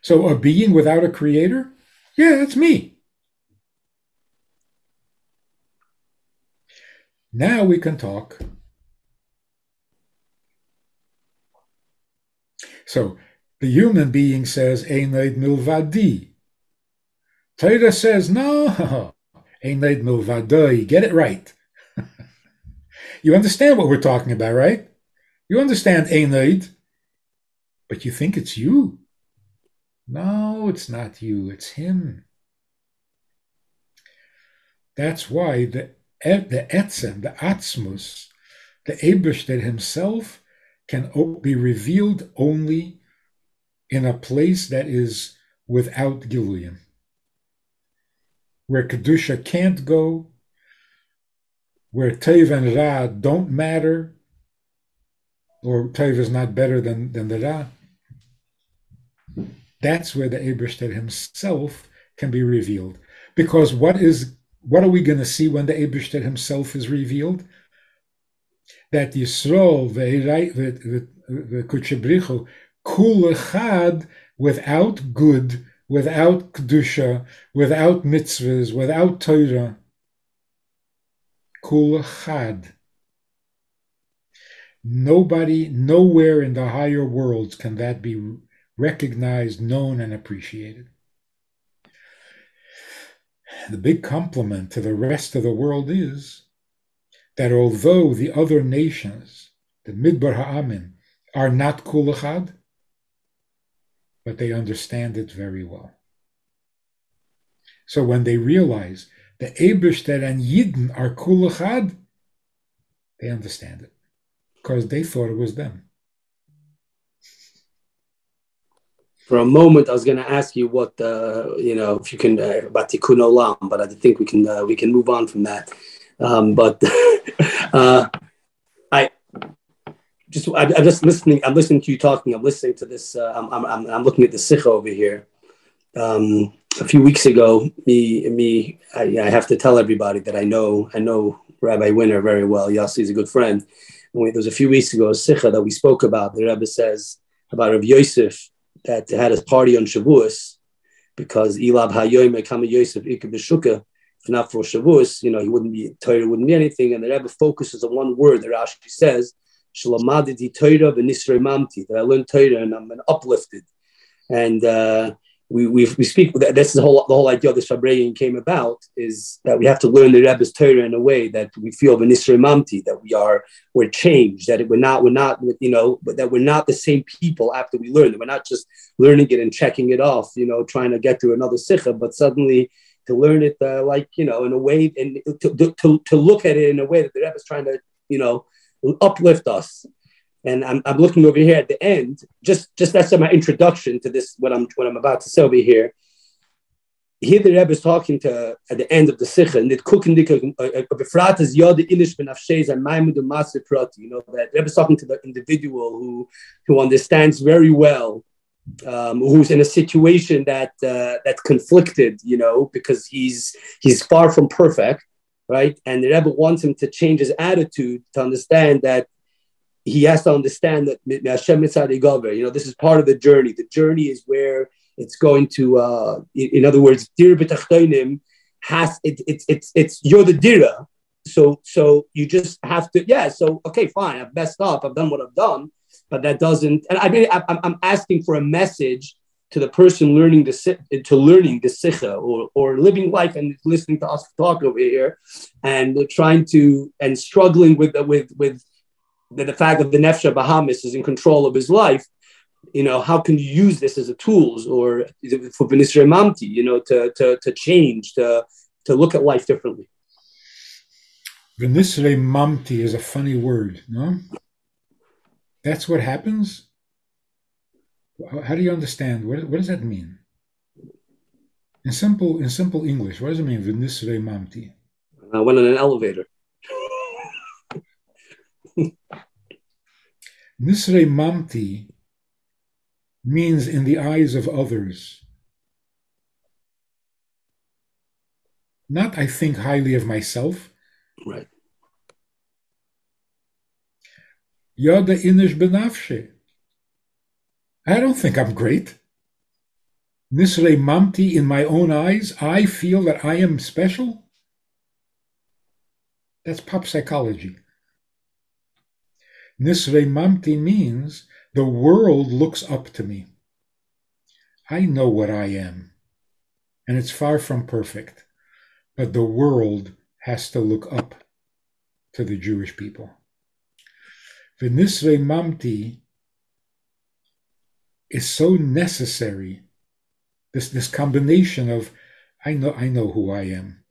So a being without a creator? Yeah, that's me. Now we can talk. So the human being says, Eneid milvadi. Torah says, no. Get it right. you understand what we're talking about, right? You understand Eneid, but you think it's you. No, it's not you, it's him. That's why the, the etzem, the atzmus, the Ebershter himself can be revealed only in a place that is without Giluyim, where Kedusha can't go, where Tev and Ra don't matter, or Tev is not better than, than the Ra. That's where the Ebershter himself can be revealed. Because what is what are we going to see when the Ebershter himself is revealed? That Yisrael, the Kutchebrichu, kul echad, without good, without kedusha, without mitzvahs, without Torah, kul echad. Nobody, nowhere in the higher worlds can that be recognized, known, and appreciated. The big compliment to the rest of the world is that although the other nations, the Midbar Ha'amin, are not kulachad, but they understand it very well. So when they realize the Ebershter and Yidden are kulachad, they understand it because they thought it was them. for a moment, I was going to ask you what uh, you know if you can uh, about Tikkun Olam, but I think we can uh, we can move on from that. Um, but uh, just I, am just listening. I'm listening to you talking. I'm listening to this. Uh, I'm, I'm I'm looking at the sikha over here. Um, a few weeks ago, me me I, I, have to tell everybody that I know I know Rabbi Winner very well. Yossi is a good friend. And we, there was a few weeks ago a sikha that we spoke about. The Rebbe says about Rav Yosef that had a party on Shavuos because Elab Hayoim Kama Yosef Ikabishuka. If not for Shavuos, you know, he wouldn't be Torah, wouldn't be anything. And the Rebbe focuses on one word. that Rashi says Shalamaditi Torah mamti, that I learned Torah and I'm uplifted. And uh, we, we, we speak, that's the whole, the whole idea of this Farbrengen came about is that we have to learn the Rebbe's Torah in a way that we feel mamti, that we are, we're changed, that we're not, we're not, you know, but that we're not the same people after we learn it. We're not just learning it and checking it off, you know, trying to get through another sikha, but suddenly to learn it uh, like, you know, in a way and to, to, to look at it in a way that the Rebbe's trying to, you know, uplift us. And I'm, I'm looking over here at the end, just just that's my introduction to this, what I'm what I'm about to say over here. Here the Rebbe is talking to at the end of the Sikha, and it cooking the befratas yod inish ben afshez and maimud maser prati. You know that Rebbe is talking to the individual who who understands very well um, who's in a situation that uh, that's conflicted, you know, because he's he's far from perfect, right? And the Rebbe wants him to change his attitude to understand that he has to understand that Hashem you know, this is part of the journey. The journey is where it's going to, uh, in other words, dir has it, it's it's it's you're the dira, so so you just have to yeah. So okay, fine, I've messed up, I've done what I've done, but that doesn't. And I mean, I'm, I'm asking for a message to the person learning the to learning the sikha or, or living life and listening to us talk over here and trying to and struggling with with with the, the fact that the nefsha bahamis is in control of his life you know how can you use this as a tools or for Benisre Mamti, you know to, to to change to to look at life differently? Benisre Mamti is a funny word no? That's what happens how do you understand? What, what does that mean? In simple, in simple English, what does it mean? Venisre mamti. I uh, went in an elevator. Nisre mamti means in the eyes of others. Not I think highly of myself. Right. Yada inish benafshe. I don't think I'm great. Nisre Mamti, in my own eyes, I feel that I am special. That's pop psychology. Nisre Mamti means the world looks up to me. I know what I am, and it's far from perfect, but the world has to look up to the Jewish people. The Mamti is so necessary. This this combination of I know I know who I am,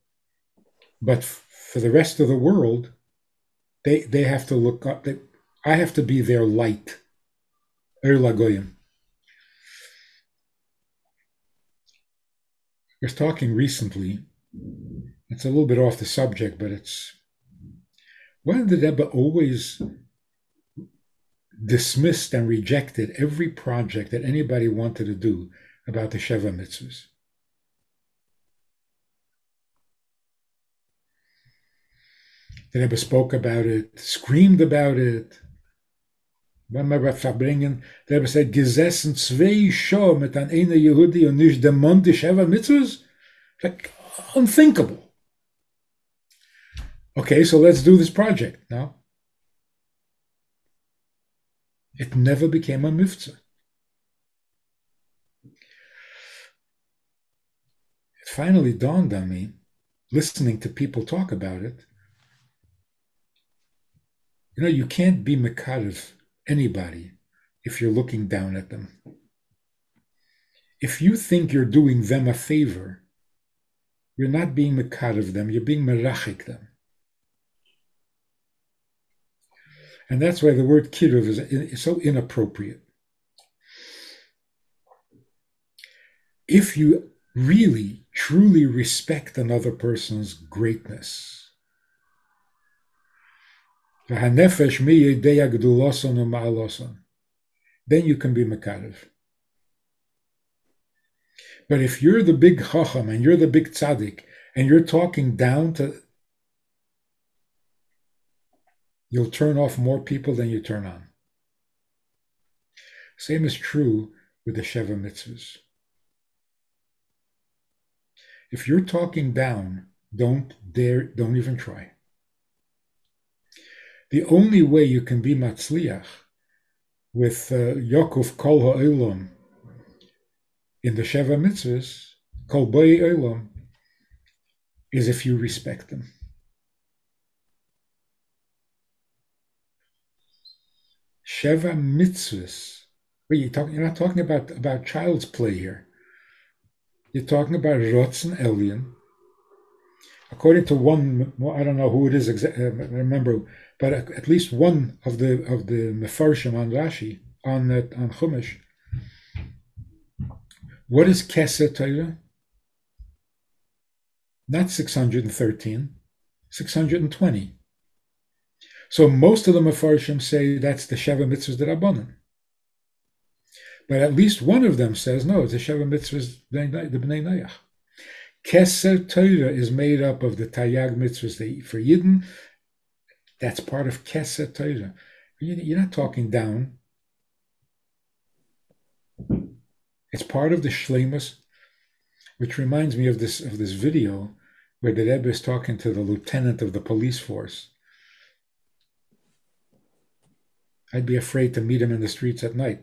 but f- for the rest of the world, they they have to look up. They, I have to be their light. Er lagoyim. I was talking recently. It's a little bit off the subject, but it's Why did Rebbe always dismissed and rejected every project that anybody wanted to do about the Sheva mitzvahs. The Rebbe spoke about it, screamed about it. Wenn wir verbringen, der Rebbe said, gesessen zwei Show mit an einer Yehudi und nicht dem Mond die Sheva mitzvahs? Like, unthinkable. Okay, so let's do this project now. It never became a mitzvah. It finally dawned on me, listening to people talk about it. You know, you can't be Makar anybody if you're looking down at them. If you think you're doing them a favor, you're not being Makar them, you're being Merachik them. And that's why the word kiruv is, is so inappropriate. If you really, truly respect another person's greatness, Then you can be Makarev. But if you're the big Chacham and you're the big Tzaddik and you're talking down to, you'll turn off more people than you turn on. Same is true with the Sheva mitzvahs. If you're talking down, don't dare, don't even try. The only way you can be Matzliach with uh, Yaakov Kol Ha'olam in the Sheva Mitzvahs, Kol Boi is if you respect them. Sheva Mitzvahs. You're, talking, you're not talking about, about child's play here. You're talking about Rotzen Elyon. According to one, I don't know who it is, uh, I remember, but at least one of the of the Mefarshim on Rashi, on, uh, on Chumash, what is Keser Torah? Not 613, 620. So most of the Mefarshim say that's the Sheva Mitzvahs Rabbanan. But at least one of them says, no, it's the Sheva Mitzvahs the Bnei Noach. Keser Torah is made up of the Taryag Mitzvahs for Yidden. That's part of Keser Torah. You're not talking down. It's part of the Shlemus, which reminds me of this of this video where the Rebbe is talking to the lieutenant of the police force. I'd be afraid to meet him in the streets at night.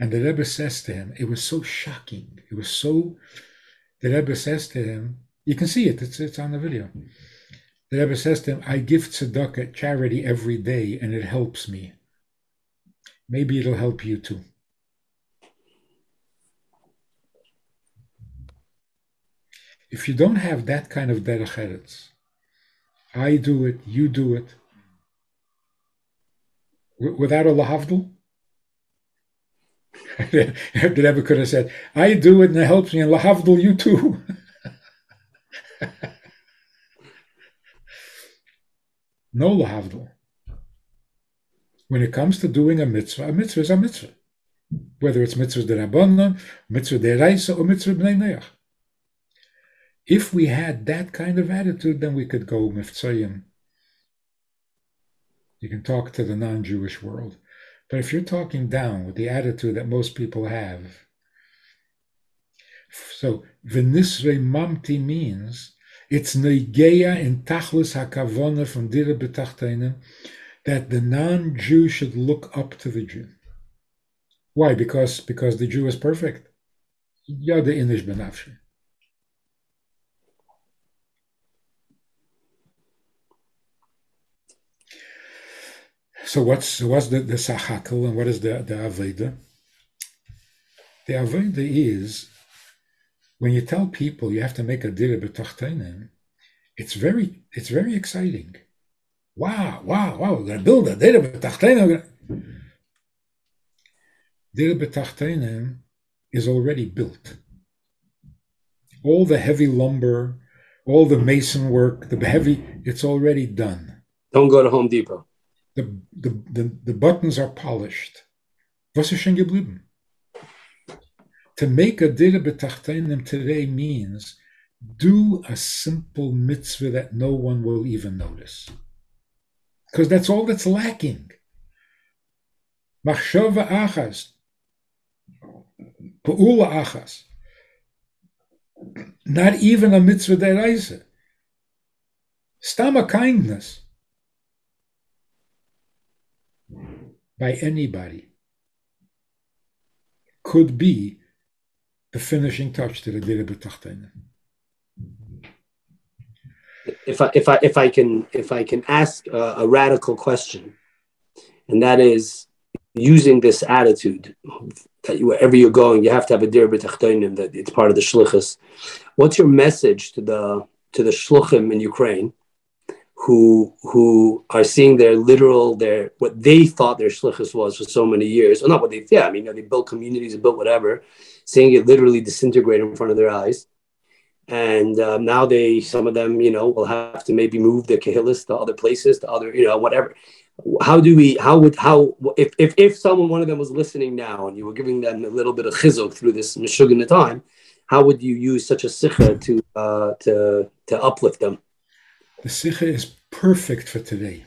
And the Rebbe says to him, it was so shocking. It was so, the Rebbe says to him, you can see it, it's, it's on the video. The Rebbe says to him, I give tzedakah charity every day and it helps me. Maybe it'll help you too. If you don't have that kind of derech eretz, I do it, you do it, without a lahavdul, the Rebbe could have said, I do it and it helps me, and lahavdul, you too. no lahavdul. When it comes to doing a mitzvah, a mitzvah is a mitzvah. Whether it's mitzvah derabbanan, mitzvah deraisa, or mitzvah bnei neach. If we had that kind of attitude, then we could go miftzayim. You can talk to the non-Jewish world. But if you're talking down with the attitude that most people have, so v'nisrei mamti means it's neigeya in tachlis hakavona from dira b'tachtenim that the non-Jew should look up to the Jew. Why? Because because the Jew is perfect. Yada inish benafshi. So what's what's the, the sachakel and what is the, the Aveda? The Aveda is when you tell people you have to make a dira b'tachtenim, it's very it's very exciting. Wow, wow, wow, we're gonna build a dira b'tachtenim. Dira b'tachtenim is already built. All the heavy lumber, all the mason work, the heavy, it's already done. Don't go to Home Depot the, the, the, the buttons are polished. Was ist schon geblieben? To make a dira b'tachtenim today means do a simple mitzvah that no one will even notice. Because that's all that's lacking. Machshava achas. Pa'ula achas. Not even a mitzvah deraisa. Stama kindness. By anybody could be the finishing touch to the B'Tachtein. If I, if I, if I can, if I can ask a, a radical question, and that is using this attitude that wherever you're going, you have to have a B'Tachtein, that it's part of the Shlichus. What's your message to the, to the Shluchim in Ukraine who who are seeing their literal their what they thought their shlichus was for so many years, or not what they yeah, I mean you know, they built communities, built whatever, seeing it literally disintegrate in front of their eyes, and um, now they some of them you know will have to maybe move their kahillas to other places to other you know whatever. How do we how would how if if, if someone one of them was listening now and you were giving them a little bit of chizuk through this mishugin time how would you use such a sikha to uh, to to uplift them the sikha is perfect for today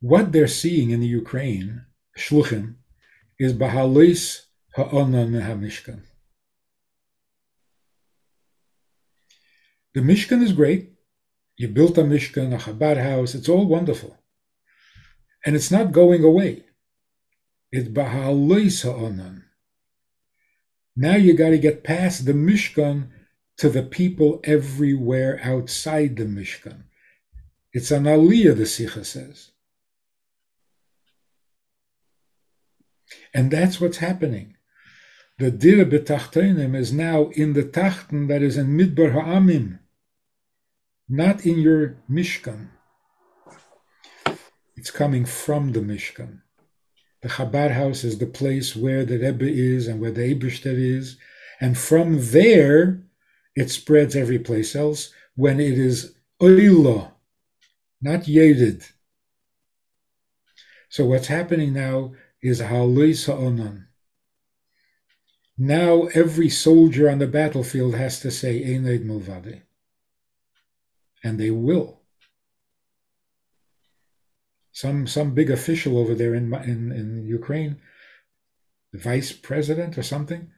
what they're seeing in the ukraine shluchim is bahalis ha'onan hamishkan The Mishkan is great. You built a Mishkan, a Chabad house, it's all wonderful. And it's not going away. It's Baha'aloi Sa'onan. Now you got to get past the Mishkan to the people everywhere outside the Mishkan. It's an aliyah, the Sikha says. And that's what's happening. The Dira B'Tachtenim is now in the Tachten that is in Midbar Ha'amim not in your Mishkan. It's coming from the Mishkan. The Chabad house is the place where the Rebbe is and where the Ebershter is. And from there, it spreads every place else when it is Oila, not Yedid. So what's happening now is Halei Sa'onan. Now every soldier on the battlefield has to say Eneid Mulvade and they will. Some some big official over there in in, in Ukraine, the vice president or something,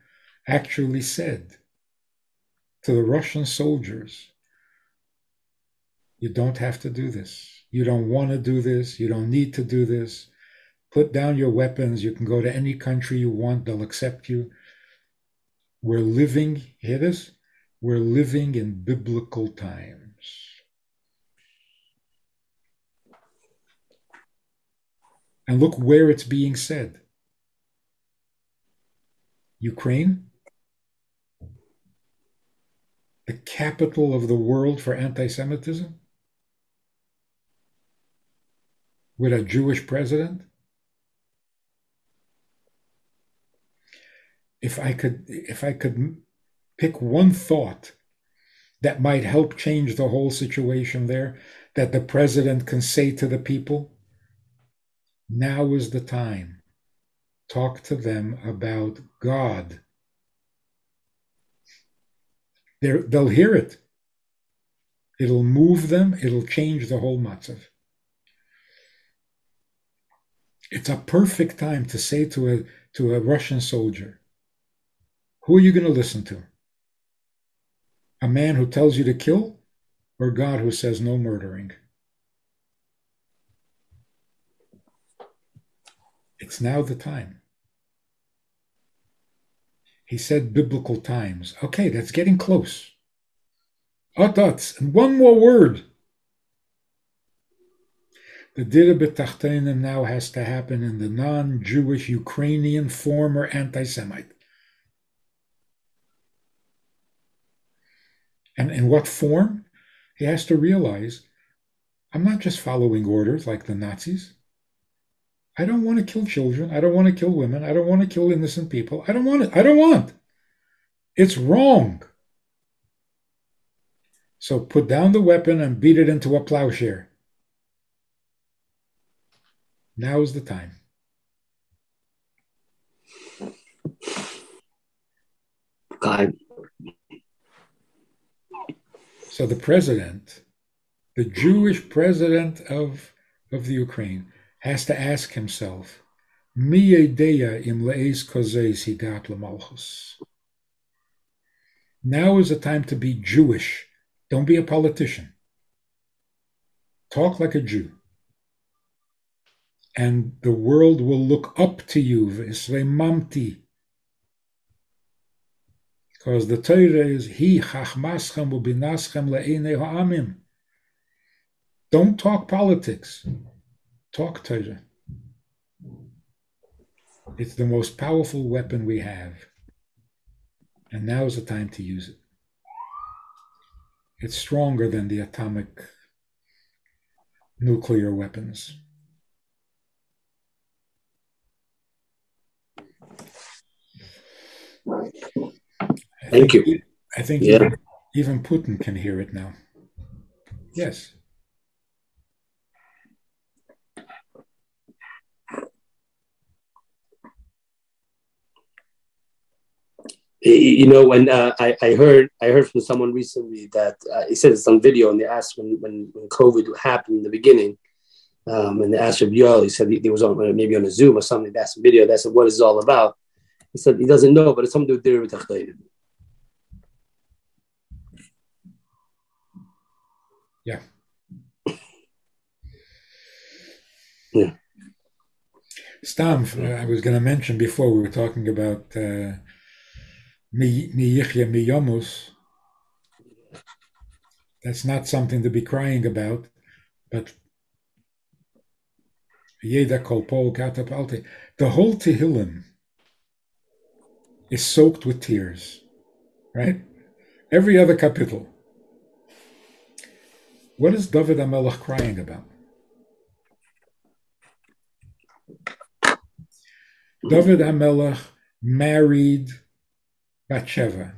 actually said to the Russian soldiers, "You don't have to do this. You don't want to do this. You don't need to do this. Put down your weapons. You can go to any country you want. They'll accept you." We're living, hear this? We're living in biblical times. And look where it's being said Ukraine, the capital of the world for anti Semitism, with a Jewish president. If I could, if I could pick one thought that might help change the whole situation there, that the president can say to the people, now is the time. Talk to them about God. they they'll hear it. It'll move them, it'll change the whole matzav. It's a perfect time to say to a, to a Russian soldier, Who are you going to listen to? A man who tells you to kill, or God who says no murdering? It's now the time. He said biblical times. Okay, that's getting close. Otats, and one more word. The Dira B'Tachtenim now has to happen in the non-Jewish Ukrainian former anti-Semite. And in what form? He has to realize, I'm not just following orders like the Nazis. I don't want to kill children. I don't want to kill women. I don't want to kill innocent people. I don't want it. I don't want. It's wrong. So put down the weapon and beat it into a plowshare. Now is the time. God. So the president, the Jewish president of, of the Ukraine, has to ask himself, Mi im Now is the time to be Jewish. Don't be a politician. Talk like a Jew. And the world will look up to you, Mamti. Because the Torah is, He chachmaschem ubinaschem le'enei ha'amim. Don't talk politics. Talk Torah. It's the most powerful weapon we have. And now is the time to use it. It's stronger than the atomic nuclear weapons. Thank you. I think Yeah. even, even Putin can hear it now. Yes. You know when uh, I, I heard i heard from someone recently that uh, he said it's on video and they asked when when, when covid happened in the beginning um, and they asked Rabbi Yoel, he said he, was on maybe on a zoom or something they asked a video they said what is all about he said he doesn't know but it's something to do with Direi Yeah. Yeah. Stam, uh, I was going to mention before we were talking about uh, That's not something to be crying about, but Yeda Kol Pol Katap The whole Tehillim is soaked with tears, right? Every other capital. What is David HaMelech crying about? David HaMelech married Bathsheba.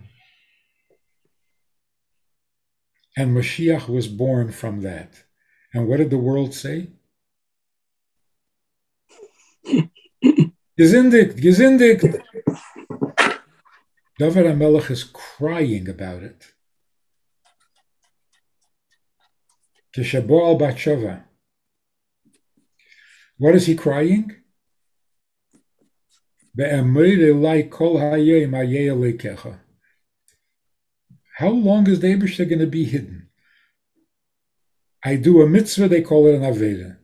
And Mashiach was born from that. And what did the world say? Gesindigt, gesindigt. David HaMelech is crying about it. Kishabo al Bathsheba. What is he crying? How long is the Ebershter going to be hidden? I do a mitzvah, they call it an Aveda.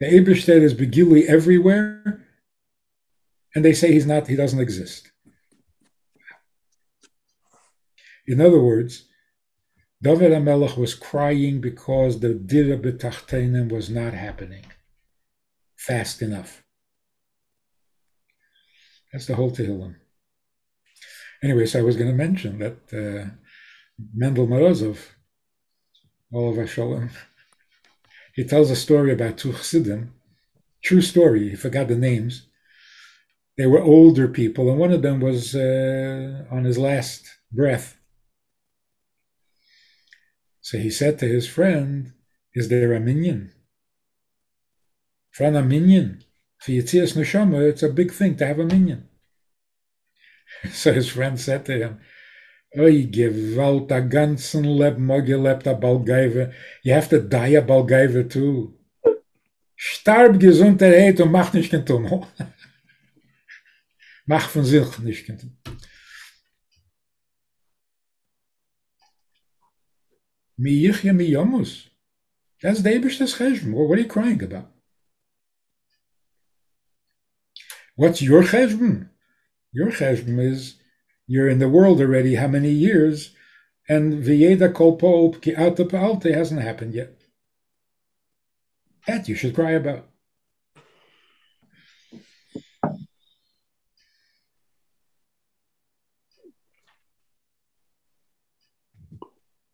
The Ebershter is begili everywhere, and they say he's not, he doesn't exist. In other words, David HaMelech was crying because the Dira B'Tachtenim was not happening fast enough. That's the whole Tehillim. Anyway, so I was going to mention that uh, Mendel Morozov, Olav Shalom, he tells a story about two Chassidim, true story, he forgot the names. They were older people, and one of them was uh, on his last breath. So he said to his friend, Is there a minyan? Friend, a minion. For Yitzias Neshama, it's a big thing to have a minion. So his friend said to him, Oy, gewalt a ganzen Leben mal gelebt a Balgeive. You have to die a Balgeive too. Starb Gesundheit und mach nicht kein Tummel. mach von sich nicht kein Tummel. Mi yichya mi yomus. That's the Ebershter's cheshbon. What are you crying about? What's your cheshbon? Your cheshbon is you're in the world already how many years, and v'yeda kol po ki pa'alte hasn't happened yet. That you should cry about.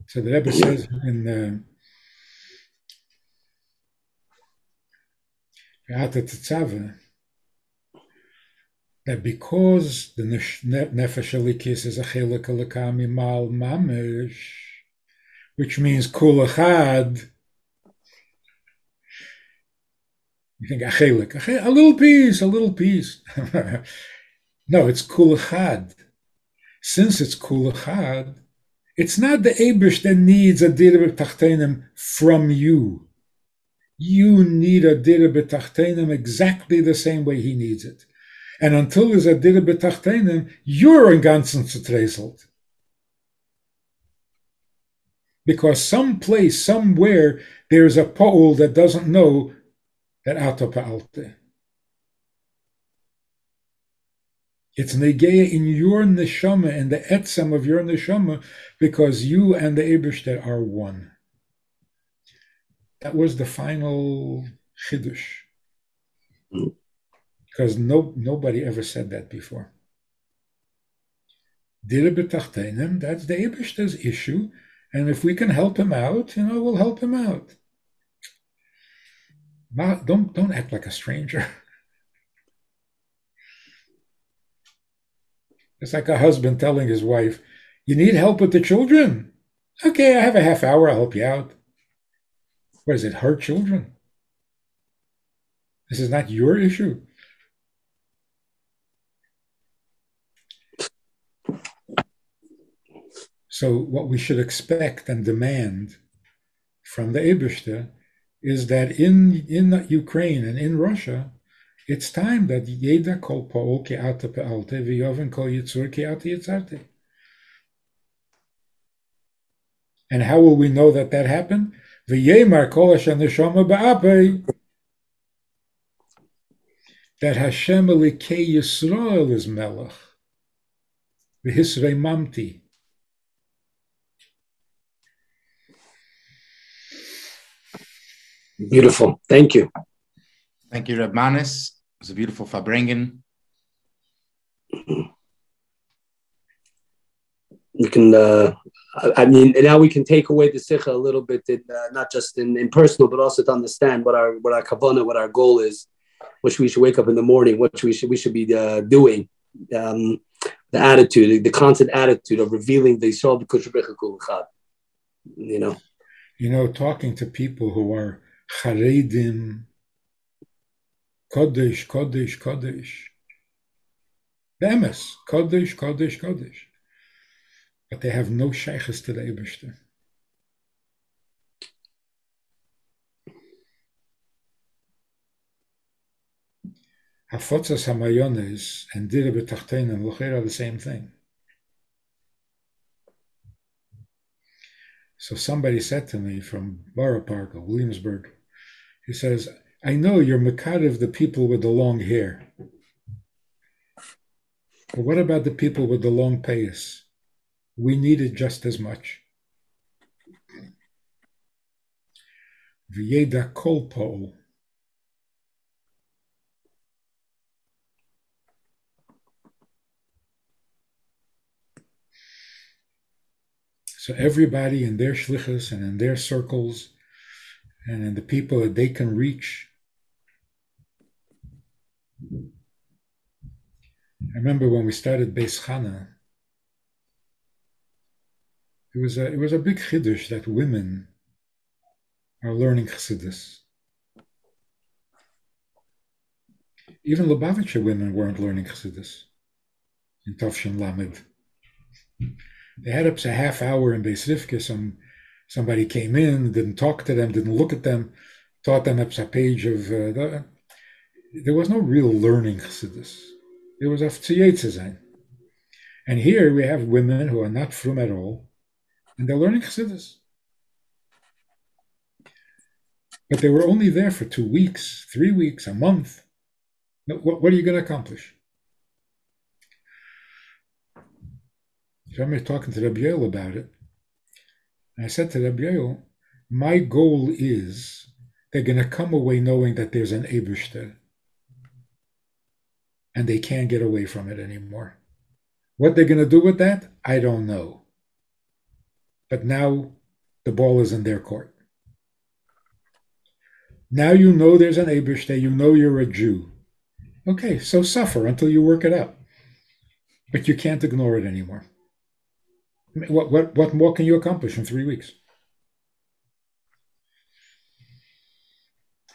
So the Rebbe says in uh, the Ata Tetzava that because the Nefesh Alikis is a Chelik Alakami Mal Mamish, which means Kul Achad, you think a Chelik, a little piece, a little piece. no, it's Kul Achad. Since it's Kul Achad, it's not the Abish that needs a Dira B'Tachtenim from you. You need a Dira B'Tachtenim exactly the same way he needs it. And until there's a Dira B'Tachtenim, you're in ganzen zertreselt. Because someplace, somewhere, there's a Paul that doesn't know that Ato Pa'alte. It's negeya in your neshama and the etzem of your neshama because you and the Ebershter are one. That was the final chiddush. Mm. Because no, nobody ever said that before. That's the Ebershter's issue. And if we can help him out, you know, we'll help him out. Don't, don't act like a stranger. It's like a husband telling his wife, You need help with the children? Okay, I have a half hour, I'll help you out. What is it, her children? This is not your issue. So, what we should expect and demand from the Eberste is that in, in Ukraine and in Russia, it's time that jeder kol paol ki ata pe'alte v'yoven kol yitzur ki ata yitzarte. And how will we know that that happened? V'yemar kol asher neshama ba'apei that Hashem Elikei Yisrael is Melech. V'hisrei mamti. Beautiful. Thank you. Thank you, Reb Manis. It was a beautiful Farbrengen. You can, uh, I mean, now we can take away the sikha a little bit, in, uh, not just in, in personal, but also to understand what our what our kavana, what our goal is, which we should wake up in the morning, what we should we should be uh, doing, um, the attitude, the constant attitude of revealing the Yisrael b'kush You know, you know, talking to people who are charedim, kodesh, kodesh, kodesh, bemes, kodesh, kodesh, kodesh, but they have no sheiches to the Eberste. Hafotzas Hamayones and Dira B'Tachtein and are the same thing. So somebody said to me from Borough Park or Williamsburg, he says, I know you're Makadiv the people with the long hair. But what about the people with the long payas? We need it just as much. V'yeda kol po'ol So everybody in their shlichus and in their circles and in the people that they can reach. I remember when we started Beis Chana, it was a it was a big chiddush that women are learning chassidus. Even Lubavitcher women weren't learning chassidus in Tafshin Lamed. They had up to a half hour in Beisrivka. Some somebody came in, didn't talk to them, didn't look at them, taught them up to a page of. Uh, the, there was no real learning chassidus. There was a And here we have women who are not from at all, and they're learning chassidus. But they were only there for two weeks, three weeks, a month. What, what are you going to accomplish? I remember talking to Rabbi Yoel about it. And I said to Rabbi Yoel, my goal is they're going to come away knowing that there's an Eberster. And they can't get away from it anymore. What they're going to do with that, I don't know. But now the ball is in their court. Now you know there's an Eberster, you know you're a Jew. Okay, so suffer until you work it out. But you can't ignore it anymore. What, what, what more can you accomplish in three weeks?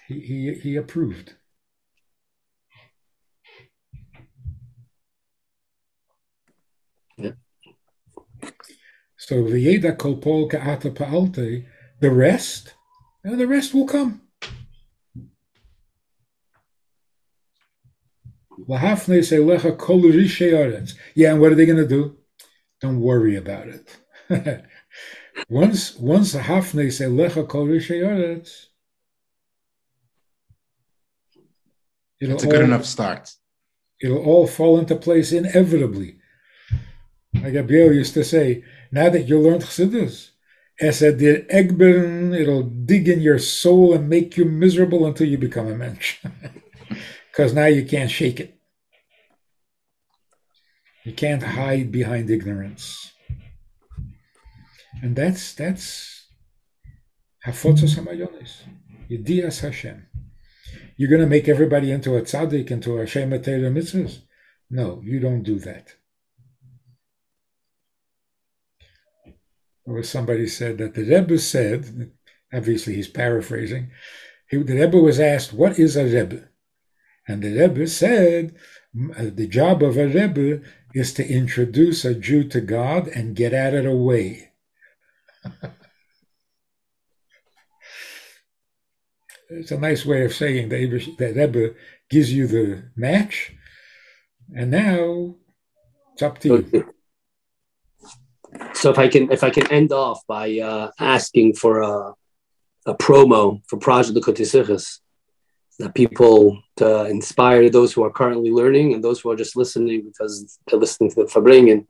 He, he, he approved. Yeah. So v'yeda kol pol ka'ata pa'alte, the rest, the rest will come. Yeah, and what are they going to do? Don't worry about it. once once the Hafne say Lecha Kol Rishayoretz, it's a good all, enough start. It'll all fall into place inevitably. Like Gabriel used to say, now that you learned Chassidus, Esadir Egbern, it'll dig in your soul and make you miserable until you become a mensch. Because now you can't shake it. You can't hide behind ignorance. And that's that's Hafotzos Hamayonis. Yedias Hashem. You're going to make everybody into a tzaddik, into a shema Taylor mitzvahs? No, you don't do that. Or somebody said that the Rebbe said, obviously he's paraphrasing, he, the Rebbe was asked, What is a Rebbe? And the Rebbe said, uh, The job of a Rebbe is to introduce a Jew to God and get out of the way. it's a nice way of saying that the Rebbe gives you the match, and now it's up to you. So if I can, if I can end off by uh, asking for a, a promo for Project that people to inspire those who are currently learning and those who are just listening because they're listening to the Fabring and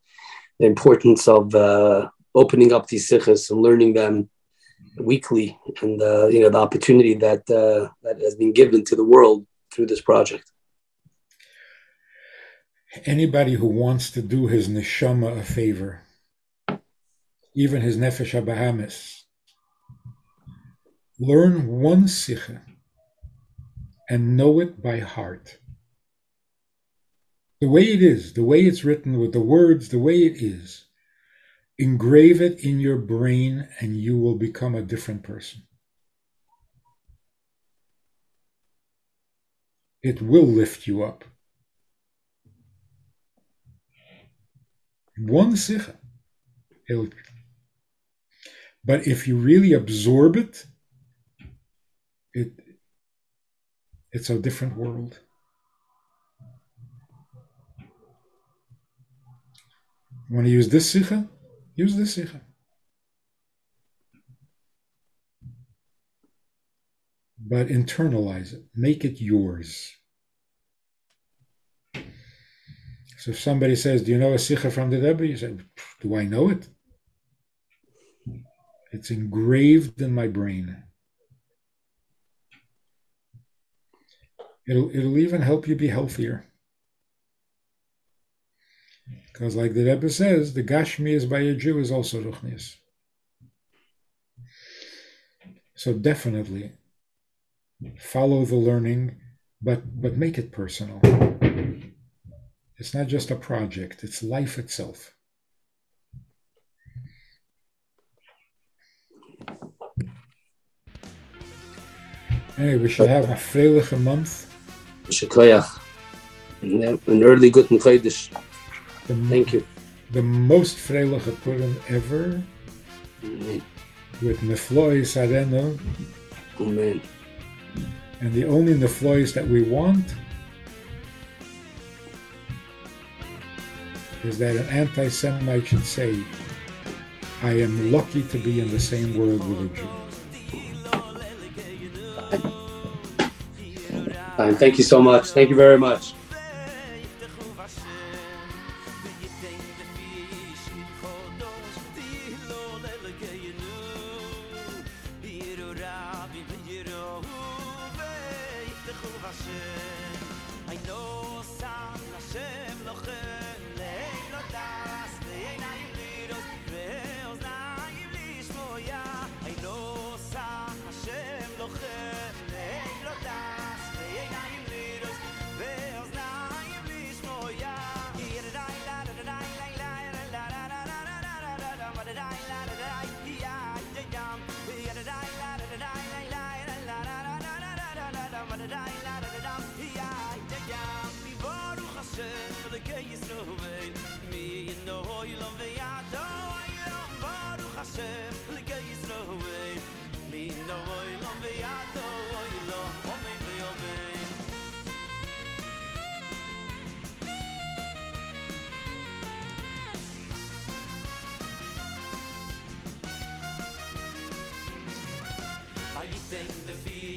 the importance of uh, opening up these sichas and learning them weekly and uh, you know the opportunity that uh, that has been given to the world through this project. Anybody who wants to do his neshama a favor, even his nefesh abahamis, learn one sikha and know it by heart. The way it is, the way it's written with the words, the way it is Engrave it in your brain and you will become a different person. It will lift you up. One sikha. But if you really absorb it, it it's a different world. You Want to use this sikha? Use this sikha. But internalize it, make it yours. So if somebody says, Do you know a sikha from the Rebbe? You say, Do I know it? It's engraved in my brain. It'll, it'll even help you be healthier. Because, like the Rebbe says, the Gashmi is by a Jew is also Ruchnius. So definitely follow the learning, but but make it personal. It's not just a project; it's life itself. Hey, we should have a freiliche month. An early good Chodesh. The, Thank you. The most freilige Purim ever. Amen. With Neflois Areno. Amen. And the only Neflois that we want is that an anti Semite should say, I am lucky to be in the same world with a Jew. Thank you so much. Thank you very much. sing the feeling.